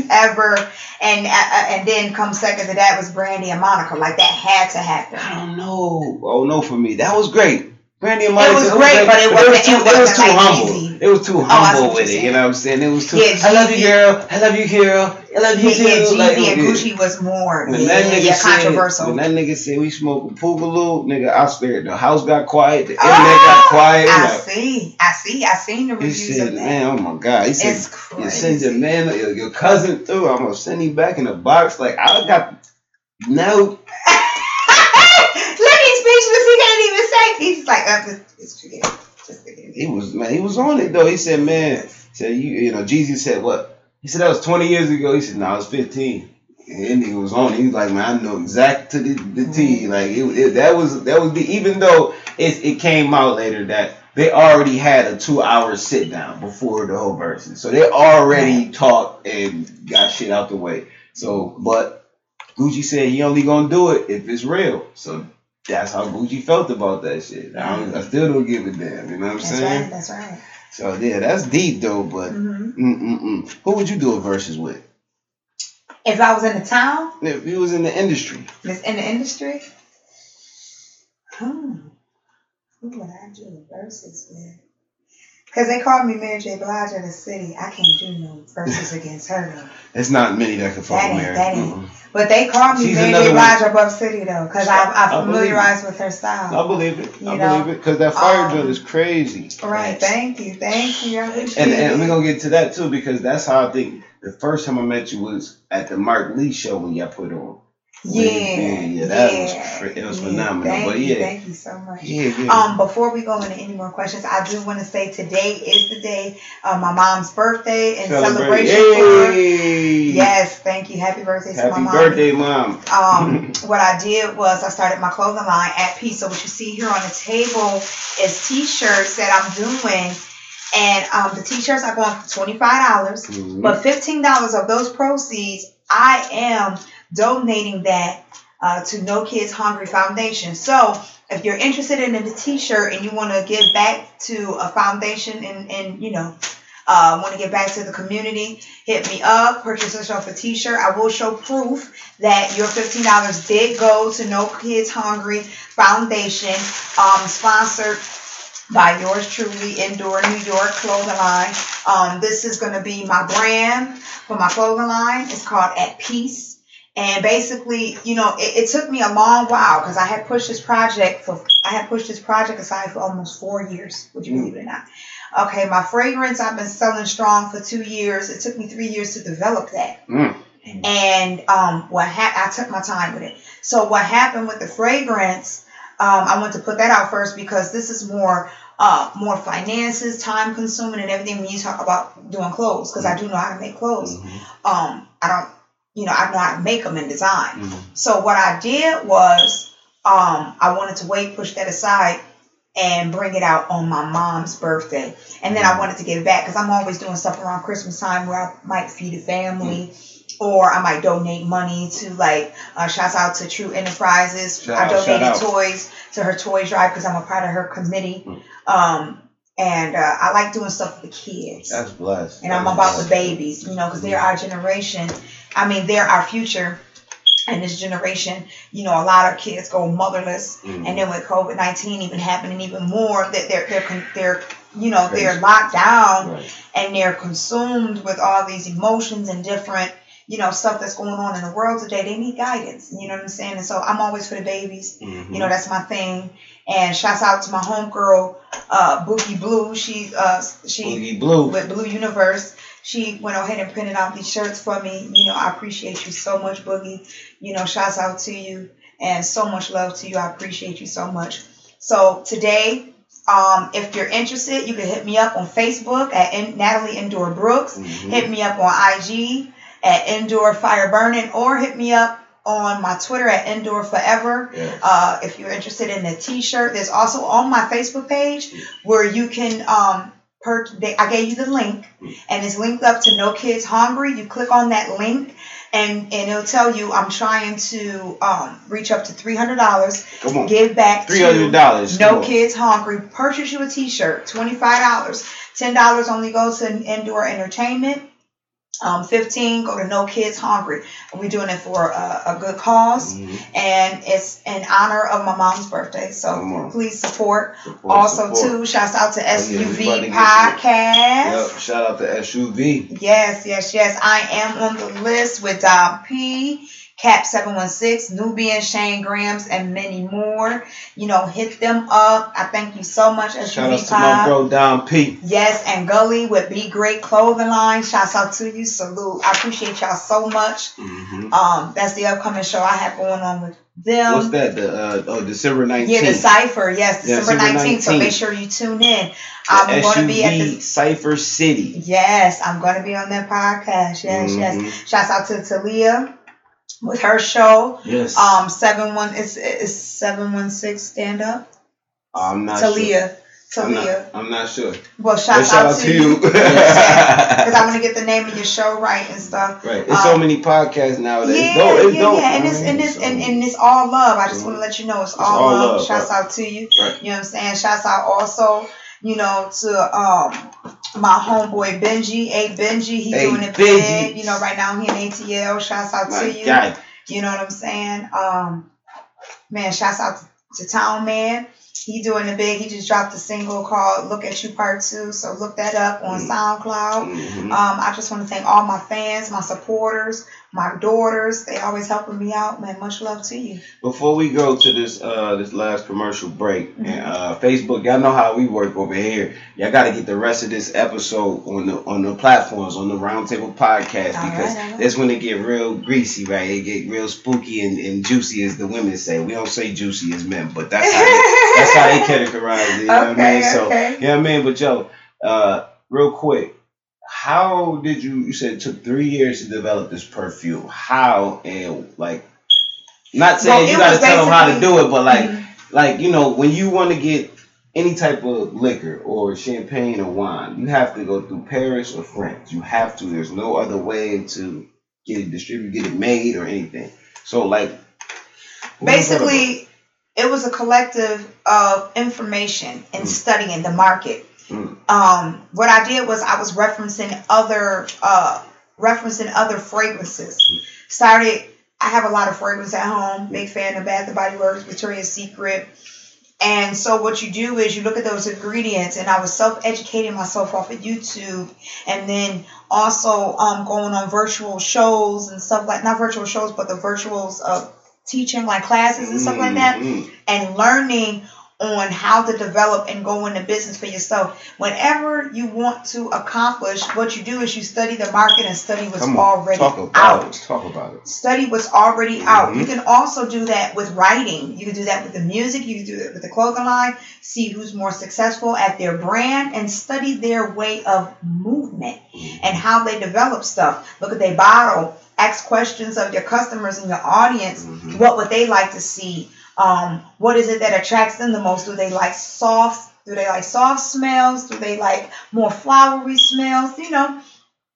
verses ever. And uh, uh, and then come second to that was Brandy and Monica. Like that had to happen. I don't know. Oh no, for me that was great. Brandy and Monica. was oh, great, but it was wasn't- too. it It was too like humble. Jeezy. It was too Oh, humble what with it. You know what I'm saying? It was too. Yeah, I love you, girl. I love you, girl. I love you Yeah, too. yeah, Jeezy Like, and. Gucci was more When yeah, that nigga yeah, said, controversial. when that nigga said we smoking Poogaloo, nigga, I swear the house got quiet, the Oh, internet ah! got quiet. I like, see, I see, I seen the he reviews said, of that. man, oh my god. He said, It's you send your man, your, your cousin through. I'm gonna send him back in a box. Like I got no. Look, he's speechless. He say. He's like, uh, just, just forget it. Just forget it. He was man. He was on it though. He said, man. Said you. You know, Jeezy said what? He said that was 20 years ago. He said, no, nah, it was 15. And he was on. it. He was like, man, I know exact to the, the T. Like it, it, that was that was the even though it it came out later that they already had a two hour sit down before the whole Verzuz. So they already talked and got shit out the way. So, but Gucci said he only gonna do it if it's real. So that's how Gucci felt about that shit. I, don't, I still don't give a damn. You know what I'm That's saying? right. That's right. So yeah, that's deep though. But hmm mm-mm-mm. who would you do a versus with If I was in the town, if you was in the industry? this in the industry, hmm, who would I do verses with? Because they called me Mary J. Blige of the city. I can't do no verses against her though. There's not many that can fuck That with ain't- Mary. that ain't- Mm-mm. But they called me She's Mary J. one. Above city though, because I, I familiarized with her style. I believe it. I know, believe it because that fire um, drill is crazy. Right. Thank you. Thank you. And, and we're gonna get to that too because that's how I think the first time I met you was at the Mark Lee show when y'all put on. Yeah, yeah, yeah, that was yeah, cra- it was yeah. phenomenal. Thank but you, yeah, thank you so much. yeah, yeah. Um, before we go into any more questions, I do want to say today is the day of my mom's birthday and Celebrate. celebration. Hey! Yes, thank you. Happy birthday to my mom. Happy birthday, mom. Um, what I did was I started my clothing line at Peace. So what you see here on the table is t-shirts that I'm doing. And um, the t-shirts are going for $25. dollars Mhm. But fifteen dollars of those proceeds, I am donating that uh, to No Kids Hungry Foundation. So if you're interested in the T-shirt and you want to give back to a foundation and and you know. Uh, want to give back to the community? Hit me up. Purchase yourself a T-shirt. I will show proof that your fifteen dollars did go to No Kids Hungry Foundation, um, sponsored by yours truly, Indoor New York Clothing Line. Um, this is going to be my brand for my clothing line. It's called At Peace. And basically, you know, it, it took me a long while because I had pushed this project for I had pushed this project aside for almost four years. Would you believe it or not? Okay, my fragrance I've been selling strong for two years. It took me three years to develop that. Mm. And um, what ha- I took my time with it. So what happened with the fragrance? Um, I want to put that out first because this is more uh, more finances, time consuming, and everything when you talk about doing clothes. Because I do know how to make clothes. Mhm. Um, I don't, you know, I know how to make them and design. Mhm. So what I did was, um, I wanted to wait, push that aside, and bring it out on my mom's birthday. And then I wanted to give it back because I'm always doing stuff around Christmas time where I might feed a family. Or I might donate money to like uh, shouts out to True Enterprises. Shout I donated toys to her toy drive because I'm a part of her committee. Mm. Um, and uh, I like doing stuff for the kids That's blessed. and I'm That's about the babies, you know, because they're our generation. I mean, they're our future. And this generation, you know, a lot of kids go motherless, Mhm. and then with COVID nineteen even happening even more, that they're they're they're you know they're locked down Right. and they're consumed with all these emotions and different you know stuff that's going on in the world today. They need guidance, you know what I'm saying? And so I'm always for the babies. Mhm. You know, that's my thing. And shouts out to my homegirl, uh, Boogie Blue. She uh she Boogie Blue. with Blue Universe. She went ahead and printed out these shirts for me. You know, I appreciate you so much, Boogie. You know, shouts out to you and so much love to you. I appreciate you so much. So today, um, if you're interested, you can hit me up on Facebook at In- Natalie Indoor Brooks. Mhm. Hit me up on IG at Indoor Fire Burning, or hit me up on my Twitter at Indoor Forever. Uh, if you're interested in the T-shirt, there's also on my Facebook page where you can um per. They, I gave you the link, and it's linked up to No Kids Hungry. You click on that link, and and it'll tell you I'm trying to um reach up to three hundred dollars. Come on. Give back three hundred dollars. No Kids Hungry. Purchase you a T-shirt, twenty five dollars. Ten dollars only goes to Indoor Entertainment. Um, 15, go to No Kids Hungry. We're doing it for a, a good because Mhm. and it's in honor of my mom's birthday. So please support. Support, also, support. too, shouts out to Oh, yeah, SUV about to get Podcast. Yep. Shout out to SUV. Yes, yes, yes. I am on the list with Dom P, Cap 716, Nubian, Shane Grams, and many more. You know, hit them up. I thank you so much, Shout out to my bro Don P. Yes, and Gully with Be Great Clothing Line. Shouts out to you. Salute. I appreciate y'all so much. hmm Um, that's the upcoming show I have going on with them. What's that? The uh, oh December Yeah, the nineteenth. cipher. Yes, Yeah, December nineteenth. So make sure you tune in. I'm going to be at the. Cipher City. Yes, I'm going to be on that podcast. Yes, Mhm. yes. Shouts out to Talia with her show. Yes. Um, seven one is is seven one six stand up. I'm not sure. Talia, I'm Talia. not, I'm not sure. Well, But shouts shout out, to you. Because. I want to get the name of your show right and stuff. Right? There's so Um, many podcasts nowadays. Yeah, Dope. It's yeah, dope. yeah, and it's and it's so- and, and it's all love. I just Mhm. want to let you know it's, It's all, all love. love, Shouts right. out to you. Right. You know what I'm saying? Shouts out also, you know, to um my homeboy Benji, A Benji. He Hey, doing it Benji. big. You know, right now he in ATL. Shouts out My to you. God. You know what I'm saying? Um, man, shouts out to, to Town Man. He doing it big. He just dropped a single called "Look at You Part 2. So look that up on Mm. SoundCloud. Mhm. Um, I just want to thank all my fans, my supporters, my daughters. They always helping me out, man. Much love to you. Before we go to this uh this last commercial break, Mhm. and uh Facebook, y'all know how we work over here. Y'all got to get the rest of this episode on the on the platforms on the Roundtable Podcast All because right, that's when it get real greasy, right? It get real spooky and, and juicy, as the women say. We don't say juicy as men, but that's how they, that's how they categorize it. You know what I Okay, mean? So okay. you know what I mean. But yo, uh, real quick, how did you? You said it took three years to develop this perfume. How and like, not saying Well, you got to tell them how to do it, but like, Mhm. like you know, when you want to get any type of liquor or champagne or wine, you have to go through Paris or France. You have to. There's no other way to get it distributed, get it made, or anything. So like, who was that about? Basically, it was a collective of information and Mm. studying the market. Um, what I did was I was referencing other uh, referencing other fragrances. Started. I have a lot of fragrance at home. Big fan of Bath and Body Works, Victoria's Secret. And so what you do is you look at those ingredients, and I was self-educating myself off of YouTube, and then also um, going on virtual shows and stuff like not virtual shows, but the virtuals of teaching like classes and stuff like that, Mm, and learning on how to develop and go into business for yourself. Whenever you want to accomplish, what you do is you study the market and study what's on, already talk about out it. Talk about it. study what's already out. Mhm. You can also do that with writing. You can do that with the music. You can do it with the clothing line. See who's more successful at their brand and study their way of movement and how they develop stuff. Look at their bottle. Ask questions of your customers and your audience. Mhm. What would they like to see? Um, what is it that attracts them the most? Do they like soft? Do they like soft smells? Do they like more flowery smells? You know,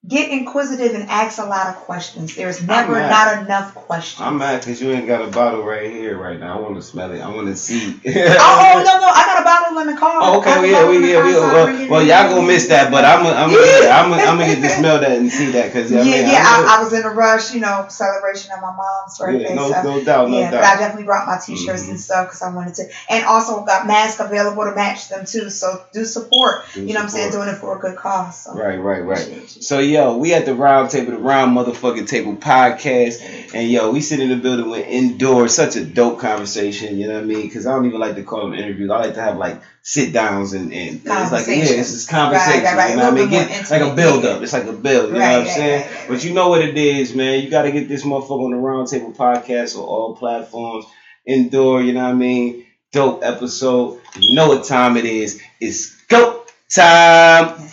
get inquisitive and ask a lot of questions. There's never not enough questions. I'm mad because you ain't got a bottle right here right now. I want to smell it. I want to see. oh, oh, no, no, I got a bottle in the car. Oh, okay, well, yeah, we, yeah, we, so well, well, y'all gonna miss that, but I'm, gonna- I'm, gonna, yeah, I'm, gonna- I'm gonna get to smell that and see that, because Yeah, I mean, yeah, I'm I, I was in a rush, you know, celebration of my mom's birthday. yeah, no, so. no doubt, no yeah, but I definitely brought my t-shirts Mhm. and stuff because I wanted to, and also got masks available to match them too. So do support. Do you know what I'm saying? Doing it for a good cause. So. Right, right, right. So, you. Yo, we at the round table, the round motherfucking table podcast, and yo, we sit in the building with indoors. Such a dope conversation, you know what I mean? Because I don't even like to call them interviews. I like to have like sit downs and, and it's like yeah, it's just conversation. Right, right, right. You know what I mean? Get, like a build up. It's like a build. You know what I'm saying? But you know what it is, man. You got to get this motherfucker on the round table podcast on all platforms, indoor. You know what I mean? Dope episode. You know what time it is? It's go time.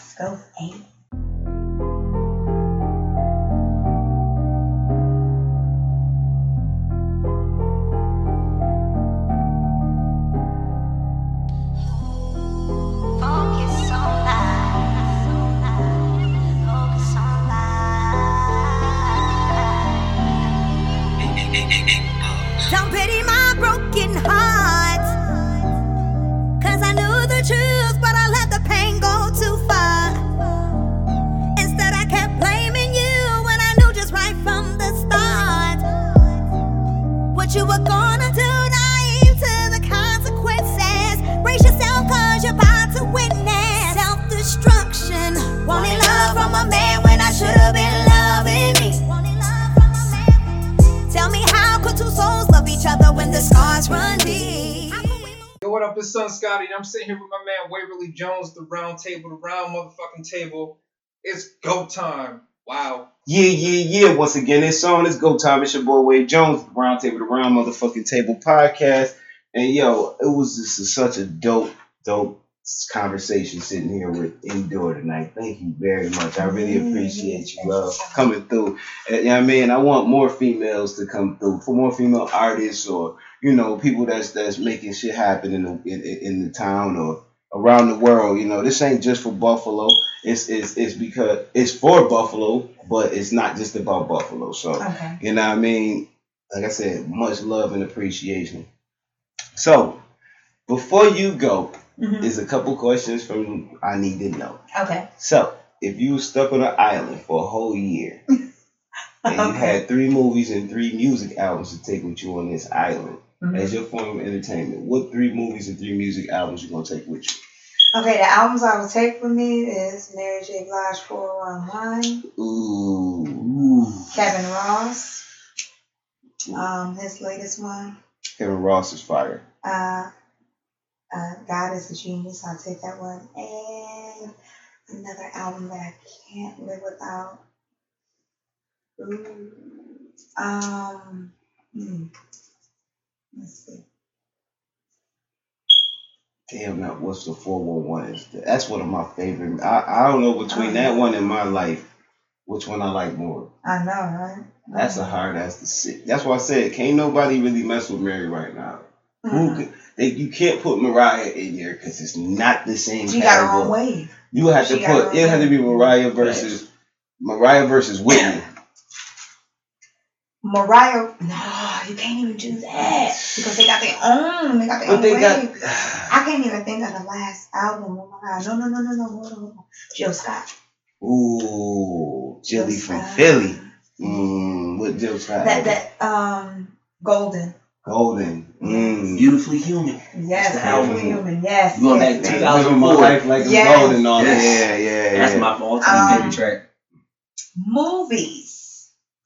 Scotty. I'm sitting here with my man Waverly Jones, the round table, the round motherfucking table. It's go time. Wow. Yeah, yeah, yeah. Once again, it's on. It's go time. It's your boy Wade Jones, the Round Table, the Round Motherfucking Table podcast. And yo, it was just a, such a dope, dope conversation sitting here with Endure tonight. Thank you very much. I really appreciate you uh, coming through. You know what I mean? I want more females to come through, for more female artists or you know people that's that's making shit happen in the in, in the town or around the world. You know, this ain't just for Buffalo. It's it's it's because it's for Buffalo, but it's not just about Buffalo. So Okay. you know what I mean? Like I said, much love and appreciation. So before you go, Mhm. there's a couple questions from I need to know. Okay. So if you were stuck on an island for a whole year and you had three movies and three music albums to take with you on this island Mhm. as your form of entertainment, what three movies and three music albums you gonna take with you? Okay, the albums I would take with me is Mary J. Blige 411, Ooh, Kevin Ross, um, his latest one, Kevin Ross is fire. uh, uh, God is a Genius, I'll take that one, and another album that I can't live without. Ooh, um, hmm. Let's see. Damn, that what's the four one one is? That's one of my favorite. I, I don't know between that one and my life, which one I like more. I know, right? That's a hard ass to sit. That's why I said can't nobody really mess with Mary right now. Who Mhm. could, they, you can't put Mariah in here because it's not the same. She got her own category. wave. You have to She got her put own it had to be. Mariah versus Mariah versus Whitney. Mariah, no, you can't even do that because they got their own. They got their But own they got- I can't even think of the last album. Oh my god, no, no, no, no, no, hold on, hold on. Jill Scott. Ooh, Jilly from Scott. Philly. Mm, what Jill Scott? That that um Golden. Golden. Mm. Beautifully human. Yes, the album. Beautiful Human. Yes. You going yes, back to yes. 2000? My life like it's Yes. golden and all that. Yes. Yeah, yeah, That's yeah. my all-time Um, favorite track. Movies.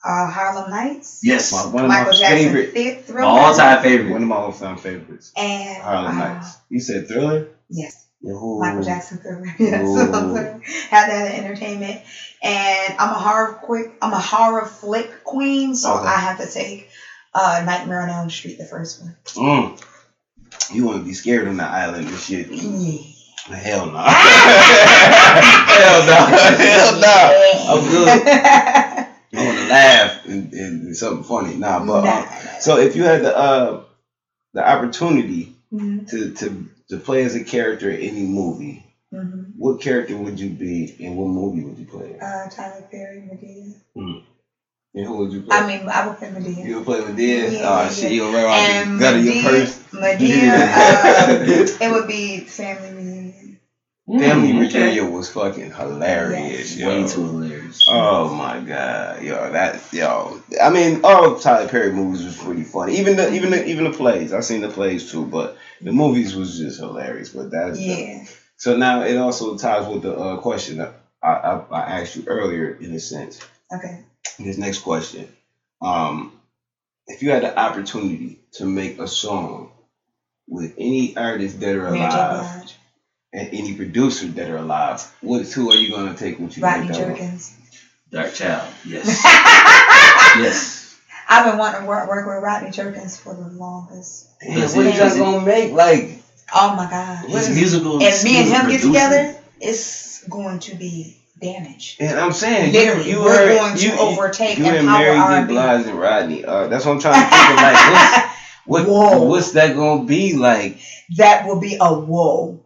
Uh, Harlem Nights. Yes. My- one of Michael my Jackson. favorite, Thi- Thriller. All-time favorite. one of my all-time favorites. And Harlem uh, Nights. You said Thriller? Yes. Ooh. Michael Jackson Thriller. Yes. Had that in entertainment. And I'm a horror quick I'm a horror flick queen, so Okay. I have to take uh Nightmare on Elm Street, the first one. Mm. You want to be scared on the island and shit? Yeah. Hell no. Hell no. Hell no. I'm good. I want to laugh and, and something funny. Nah, but Nah. uh, so if you had the uh, the opportunity Mhm, to, to to play as a character in any movie, mhm. what character would you be and what movie would you play? Uh, Tyler Perry, Madea. And who would you play? I mean, I would play Madea. you would play Madea? Yeah, oh yeah, shit, run around And the gut of your purse. Madea, uh, it would be Family. Family Mm, okay. Reunion was fucking hilarious, yo. Way too hilarious. Oh my god, yo, that yo. I mean, all Tyler Perry movies was pretty funny. Even the even the even the plays. I seen the plays too, but the movies was just hilarious. But that's Yeah. So now it also ties with the uh, question that I, I I asked you earlier, in a sense. Okay. This next question, um, if you had the opportunity to make a song with any artist that are alive. And any producer that are alive, what two are you gonna take with you? to Rodney make that one? Jerkins. Darkchild. Yes. Yes. I've been wanting to work, work with Rodney Jerkins for the longest. Damn, what it- is that is it- gonna make? Like, Oh my God. His musical. If me and skills him get together, it's going to be damage. and I'm saying, Literally, you, you we're heard, going to you, you- overtake you and and power Mary J. R&B. Blige and Rodney. Uh, that's what I'm trying to think of. Like, what's, what, what's that gonna be like? that will be a whoa.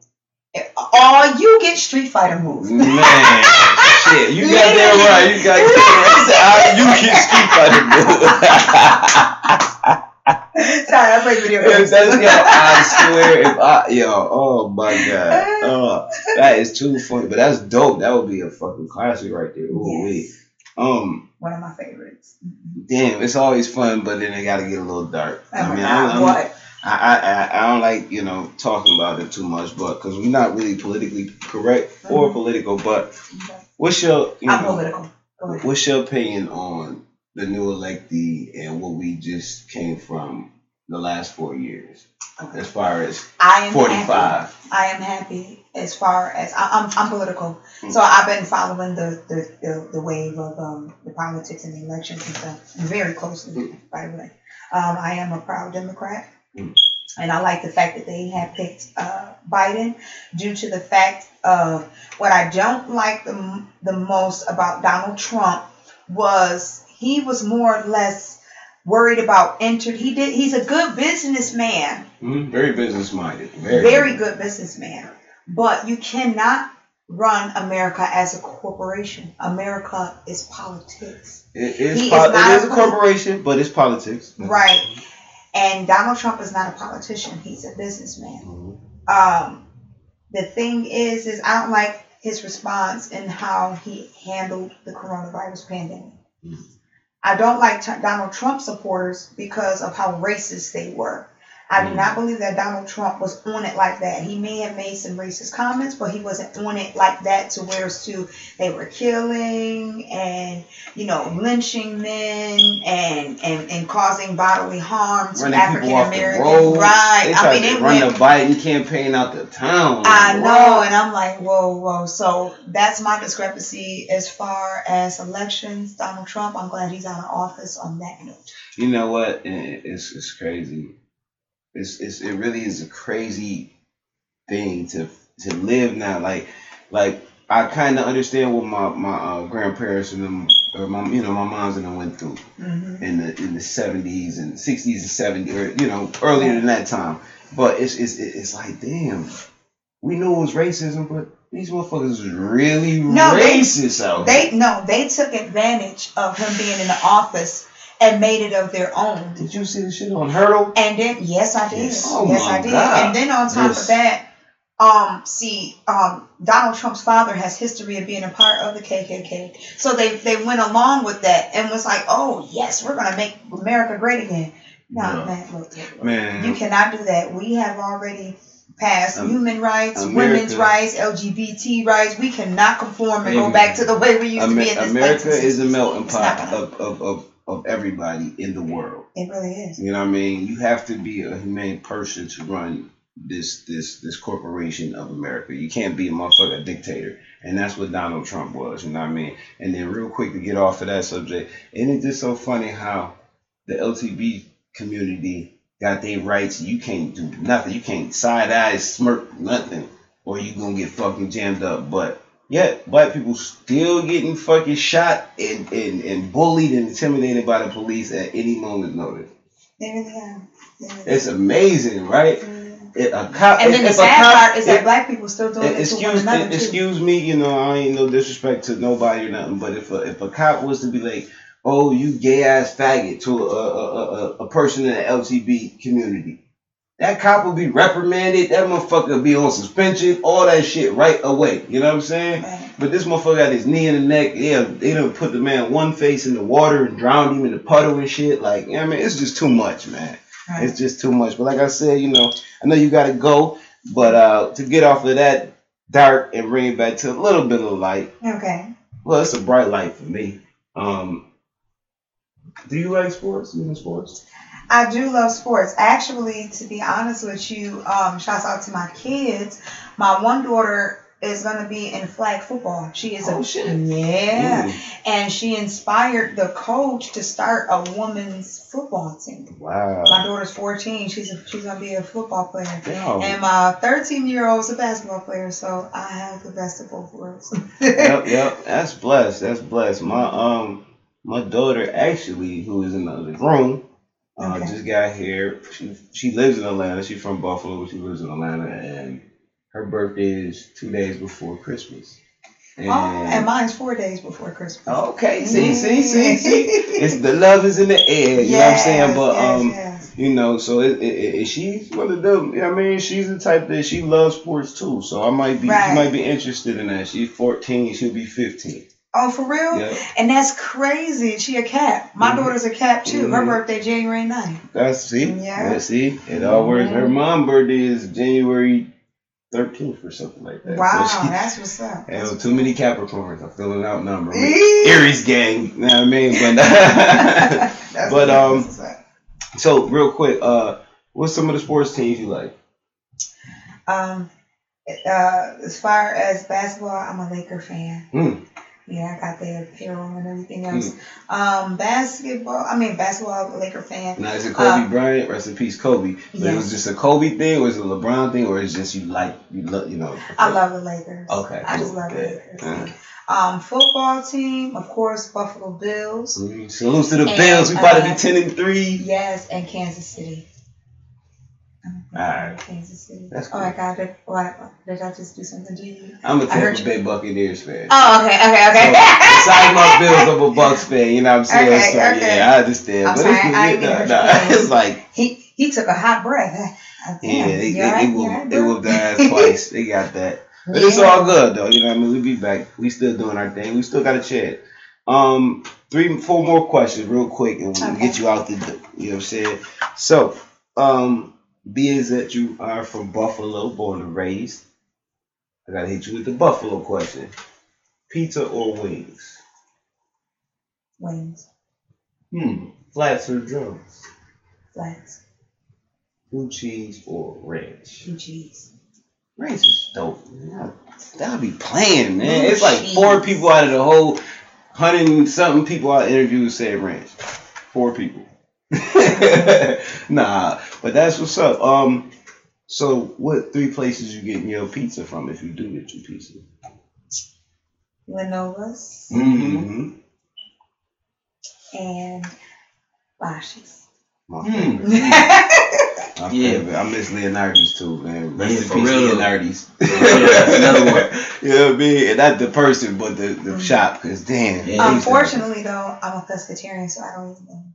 All you get Street Fighter moves. Man, shit, you got that right. You got that right. You can Street Fighter moves. Sorry, I play video games. that's yo, I swear, if I yo, oh my god, oh, that is too funny. But that's dope. That would be a fucking classic right there. Ooh. Yes. Um, One of my favorites. damn, it's always fun, but then it got to get a little dark. Oh I mean, I'm, I'm, what? I, I, I- don't like you know talking about it too much, but because we're not really politically correct or Mhm. political. But what's your you I'm know, political. What's your opinion on the new electee and what we just came from the last four years, as far as I am forty five? I am happy as far as I, I'm. I'm political, Mm. so I've been following the the, the, the wave of um, the politics and the elections and stuff very closely. Mm. By the way, um, I am a proud Democrat. And I like the fact that they have picked uh, Biden due to the fact of what I don't like the the most about Donald Trump was he was more or less worried about entered. He did. He's a good businessman Mhm, Very business minded. Very, very good businessman. But you cannot run America as a corporation. America is politics. It is, po- is it is a- corporation, but it's politics. Right. And Donald Trump is not a politician. He's a businessman. Mhm. Um, the thing is, is I don't like his response and how he handled the coronavirus pandemic. Mhm. I don't like t- Donald Trump supporters because of how racist they were. I do Mhm. not believe that Donald Trump was on it like that. He may have made some racist comments, but he wasn't on it like that to where it's to they were killing and you know lynching men and and, and causing bodily harm to African people off the American. Right. They I mean, to it run went the Biden campaign out the town. I know, and I'm like, whoa, whoa. So that's my discrepancy as far as elections. Donald Trump, I'm glad he's out of office on that note. You know what? It's it's crazy. It's it's it really is a crazy thing to to live now. Like like I kind of understand what my my uh, grandparents and them or my you know my moms and them went through Mm-hmm. in the in the seventies and sixties and seventies or you know earlier than that time. But it's it's it's like damn, we knew it was racism, but these motherfuckers is really No, they- racist out here. They no, they took advantage of him being in the office and made it of their own. Did you see the shit on Hurdle? And then yes, I did. Yes. Yes, Oh, my I did. God. And then on top Yes. of that, um, see, um, Donald Trump's father has history of being a part of the KKK. So they they went along with that and was like, oh yes, we're gonna make America great again. No, Yeah. man, look, look, look. Man, You cannot do that. We have already passed Um, human rights, America- women's rights, LGBT rights. We cannot conform and go back to the way we used to be in this America place. is a melting pot of, of, of, of everybody in the world. It really is. You know what I mean? You have to be a humane person to run this this this corporation of America. You can't be a motherfucker dictator. And that's what Donald Trump was, you know what I mean? And then real quick to get off of that subject, isn't it just so funny how the LTV community got their rights you can't do nothing. You can't side eye, smirk, nothing. Or you gonna get fucking jammed up. But yet black people still getting fucking shot and, and, and bullied and intimidated by the police at any moment notice. They really are. It's amazing, right? are. It, a cop, And then the sad cop, part is that black people still doing it to one excuse, another too. excuse me, you know, I ain't no disrespect to nobody or nothing, but if a, if a cop was to be like, oh, you gay ass faggot to a, a, a, a, a person in the LGB community, that cop will be reprimanded, that motherfucker will be on suspension, all that shit right away. You know what I'm saying? But this motherfucker got his knee in the neck. Yeah, they done put the man one face in the water and drowned him in the puddle and shit. Like, yeah, I mean, it's just too much, man. Right. It's just too much. But like I said, you know, I know you gotta go, but uh to get off of that dark and bring it back to a little bit of light. Okay. Well, it's a bright light for me. Um do you like sports? You in sports? I do love sports. Actually, to be honest with you, um, shouts out to my kids. My one daughter is gonna be in flag football. She is Oh, a shit. yeah, Ooh, and she inspired the coach to start a women's football team. wow. My daughter's 14. She's a, she's gonna be a football player. Yo. And my 13 year old is a basketball player, so I have the best of both worlds. yep, yep. That's blessed. That's blessed. My um my daughter actually, who is in the other room, uh, Okay. just got here. She she lives in Atlanta. She's from Buffalo, but she lives in Atlanta, and her birthday is two days before Christmas. And, Oh, and mine's four days before Christmas. okay, see, see, see, see. It's the love is in the air. You know what I'm saying? But yes, um. yes. You know, so it, it, it, she's one of them. I mean, she's the type that she loves sports too. So I might be, Right. might be interested in that. She's 14. She'll be 15. Oh, for real? Yeah. And that's crazy. She a cap. My Mhm. daughter's a cap too. Her Mhm. birthday January 9th. That's see, Yeah. yeah. see, it all works. Her mom birthday is January 13th or something like that. Wow, So she, that's what's up. Hell, too many Capricorns. I'm feeling outnumbered. Eee. Aries gang. You know what I mean? But That's but um, up. So real quick, uh, what's some of the sports teams you like? Um, uh, as far as basketball, I'm a Laker fan. Hmm. Yeah, I got the apparel and everything else. Um, basketball, I mean basketball, Laker fan. Now is it Kobe Uh, Bryant? Rest in peace, Kobe. But it was just a Kobe thing, or is it a LeBron thing, or is it just you like you look you know? I love the Lakers. Okay, I just love the Lakers. Uh, Um, football team, of course, Buffalo Bills. mm, Salute to the And, Bills. We about to be uh, ten and three. Yes, and Kansas City. Alright. Kansas City. That's Oh my God! Did, what, did I just do something to you? I'm a I heard Tampa Bay Buccaneers fan. Oh, okay, okay, okay. So, besides my Bills, I'm a Bucks fan. You know what I'm saying? Okay, so okay. yeah, I understand. I'm but sorry, it's, I yeah, didn't nah, nah, it's like He he took a hot breath. Yeah, damn, they, they, alright? they, You will alright, they will die twice. They got that. But it's all good though. You know what I mean? We'll be back. We still doing our thing. We still got a chat. Um, three, four more questions, real quick, and we'll Okay. get you out the. You know what I'm saying? So, um, being that you are from Buffalo, born and raised, I gotta hit you with the Buffalo question: pizza or wings? Wings, Hmm. Flats or drums? flats, Blue cheese or ranch? blue cheese. Ranch is dope. Man. That'll be playing, man. Blue It's like four people out of the whole hundred and something people I interviewed said ranch. Four people. nah, but that's what's up. Um, so what three places you getting your pizza from if you do get your pizza? Lenovo's Mm-hmm. and Bocce's. My Hmm. favorite. My Yeah. favorite. I miss Leonardi's too, man. Rest Yeah, in for peace, real. Leonardi's. That's another one. You know what I mean? And not the person, but the, the shop. Cause damn. Yeah. Unfortunately, though, I'm a pescatarian, so I don't even.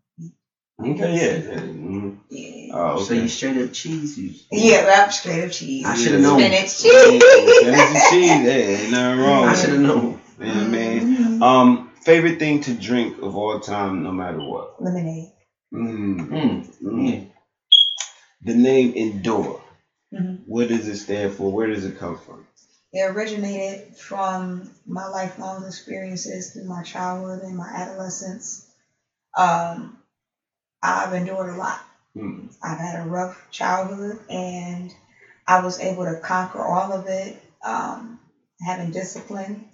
Okay, yeah. yeah. mhm. Yeah. Oh, So you straight up cheese you. Yeah, I'm straight up cheese. I shoulda known. Spinach cheese. Spinach and cheese. Hey, ain't nothing wrong. I should have known. You know what I? Mhm. Um, favorite thing to drink of all time, no matter what. Lemonade. Mm. Mm. Mm. The name Endure. Mhm. What does it stand for? Where does it come from? It originated from my lifelong experiences through my childhood and my adolescence. Um, I've endured a lot. Mm. I've had a rough childhood, and I was able to conquer all of it, um, having discipline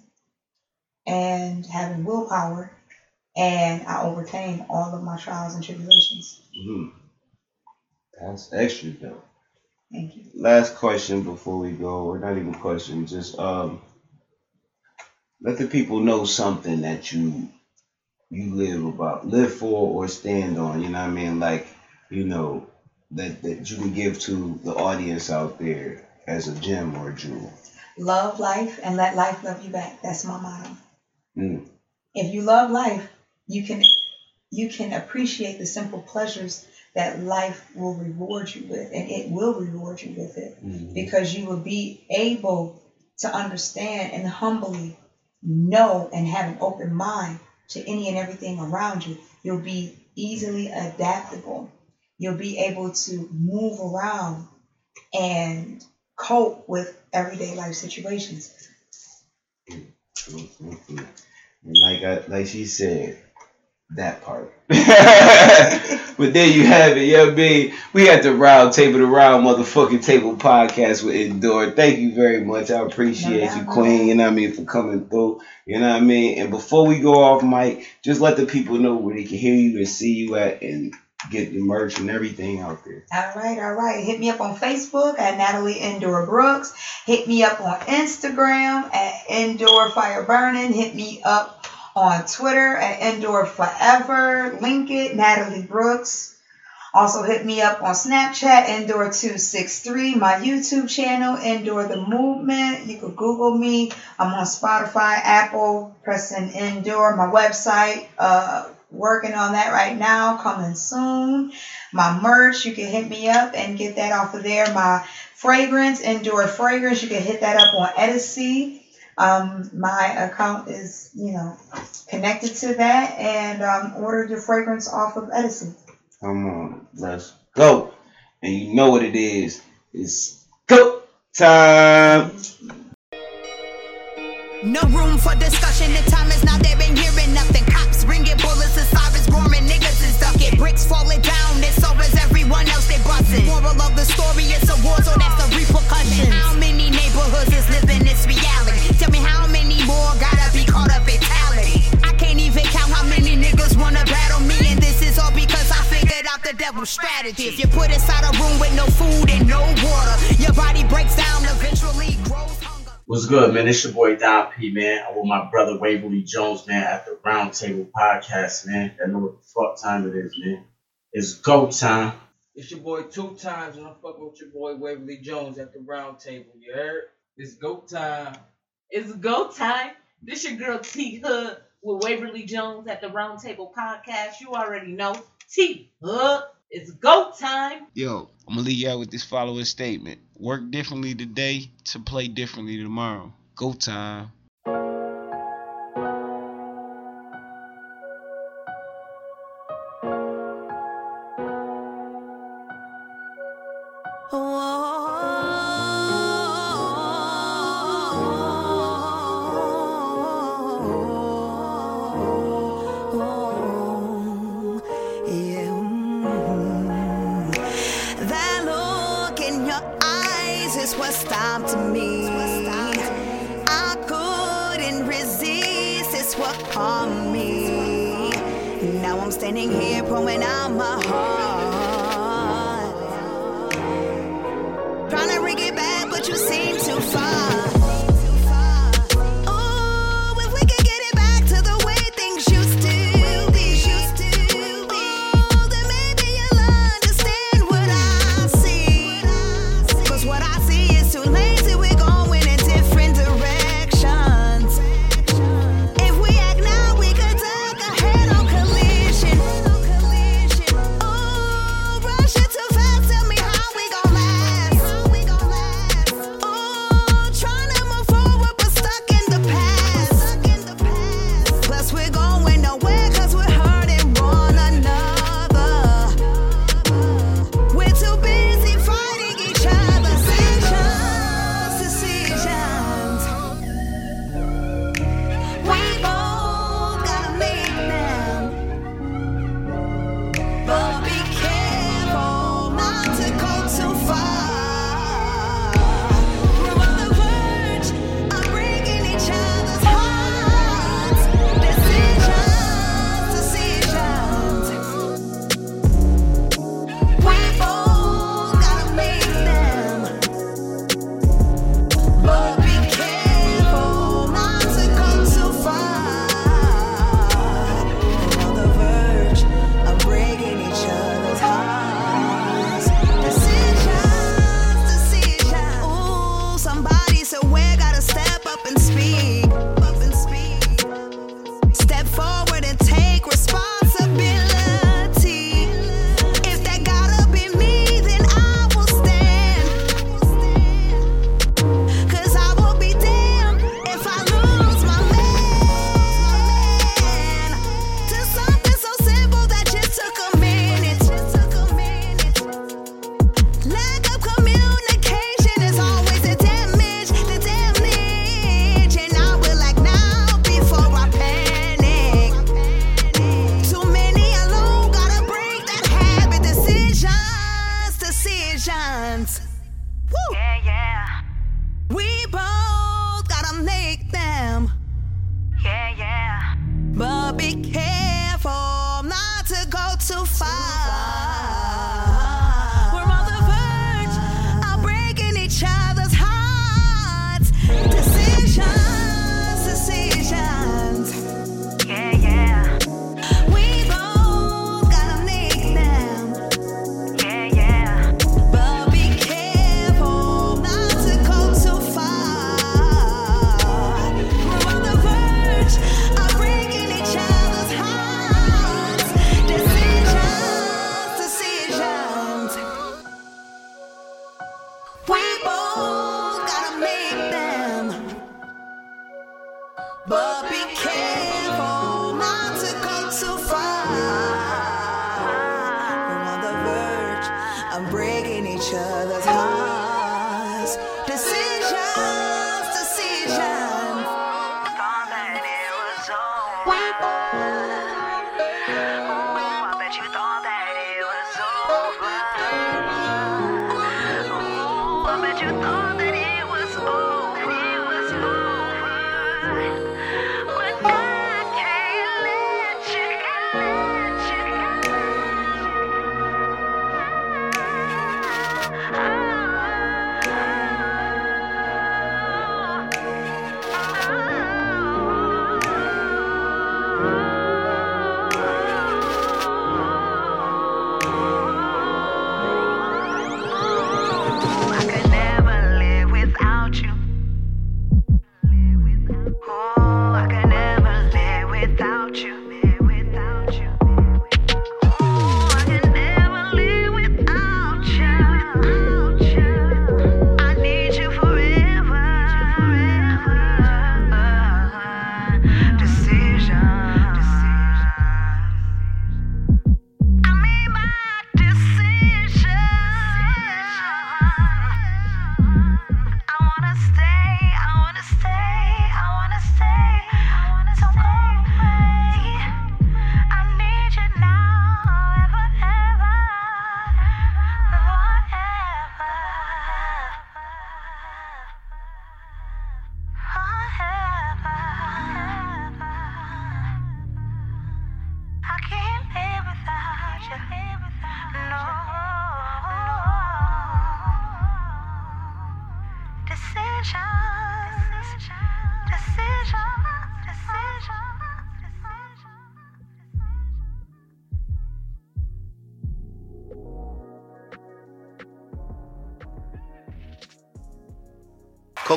and having willpower, and I overcame all of my trials and tribulations. Mm. That's extra though. Thank you. Last question before we go, or not even question, just um, let the people know something that you you live about, live for, or stand on. You know what I mean? Like you know that that you can give to the audience out there as a gem or a jewel. Love life and let life love you back. That's my motto. Mm. if you love life, you can you can appreciate the simple pleasures that life will reward you with, and it will reward you with it Mhm. because you will be able to understand and humbly know and have an open mind to any and everything around you. You'll be easily adaptable. You'll be able to move around and cope with everyday life situations. Mm-hmm. And like I, like she said, that part. but there you have it, yo, B. We had the round table, the round motherfucking table podcast with Endure. Thank you very much. I appreciate No you. Queen. You know what I mean for coming through. You know what I mean. And before we go off, Mike, just let the people know where they can hear you and see you at, and get the merch and everything out there. All right, all right. Hit me up on Facebook at Natalie Endure Brooks. Hit me up on Instagram at Endure Fire Burning. Hit me up on Twitter at Endure Forever. Link it, Natalie Brooks. Also hit me up on Snapchat, Endure263, my YouTube channel, Endure the Movement. You could Google me. I'm on Spotify, Apple, pressing Endure, my website, uh, working on that right now, coming soon. My merch, you can hit me up and get that off of there. My fragrance, Endure Fragrance, you can hit that up on Etsy. Um, my account is, you know, connected to that, and um, order your fragrance off of Edison. Come on, let's go. And you know what it is. It's go time. No room for discussion. The time is now. They've been hearing nothing. Cops ringing bullets The sirens roaring. Niggas is ducking. Bricks falling down. It's so is everyone else. They busting. Moral of the story. It's a war, so that's the repercussion. How many neighborhoods is living this reality. Tell me how many more gotta be caught up in talent. I can't even count how many niggas wanna battle me, and this is all because I figured out the devil's strategy. If you put inside a room with no food and no water, your body breaks down, eventually grows. Hunger. What's good, man? It's your boy Don P, man. I'm with my brother Waverly Jones, man, at the Roundtable Podcast, man. I know what the fuck time it is, man. It's go time. It's your boy two times, and I'm fucking with your boy Waverly Jones at the round table. You heard? It's go time. It's go time. This your girl T Hood with Waverly Jones at the Roundtable Podcast. You already know T Hood. It's go time. Yo, I'm gonna leave you out with this following statement. Work differently today to play differently tomorrow. Go time.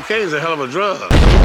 Cocaine's a hell of a drug.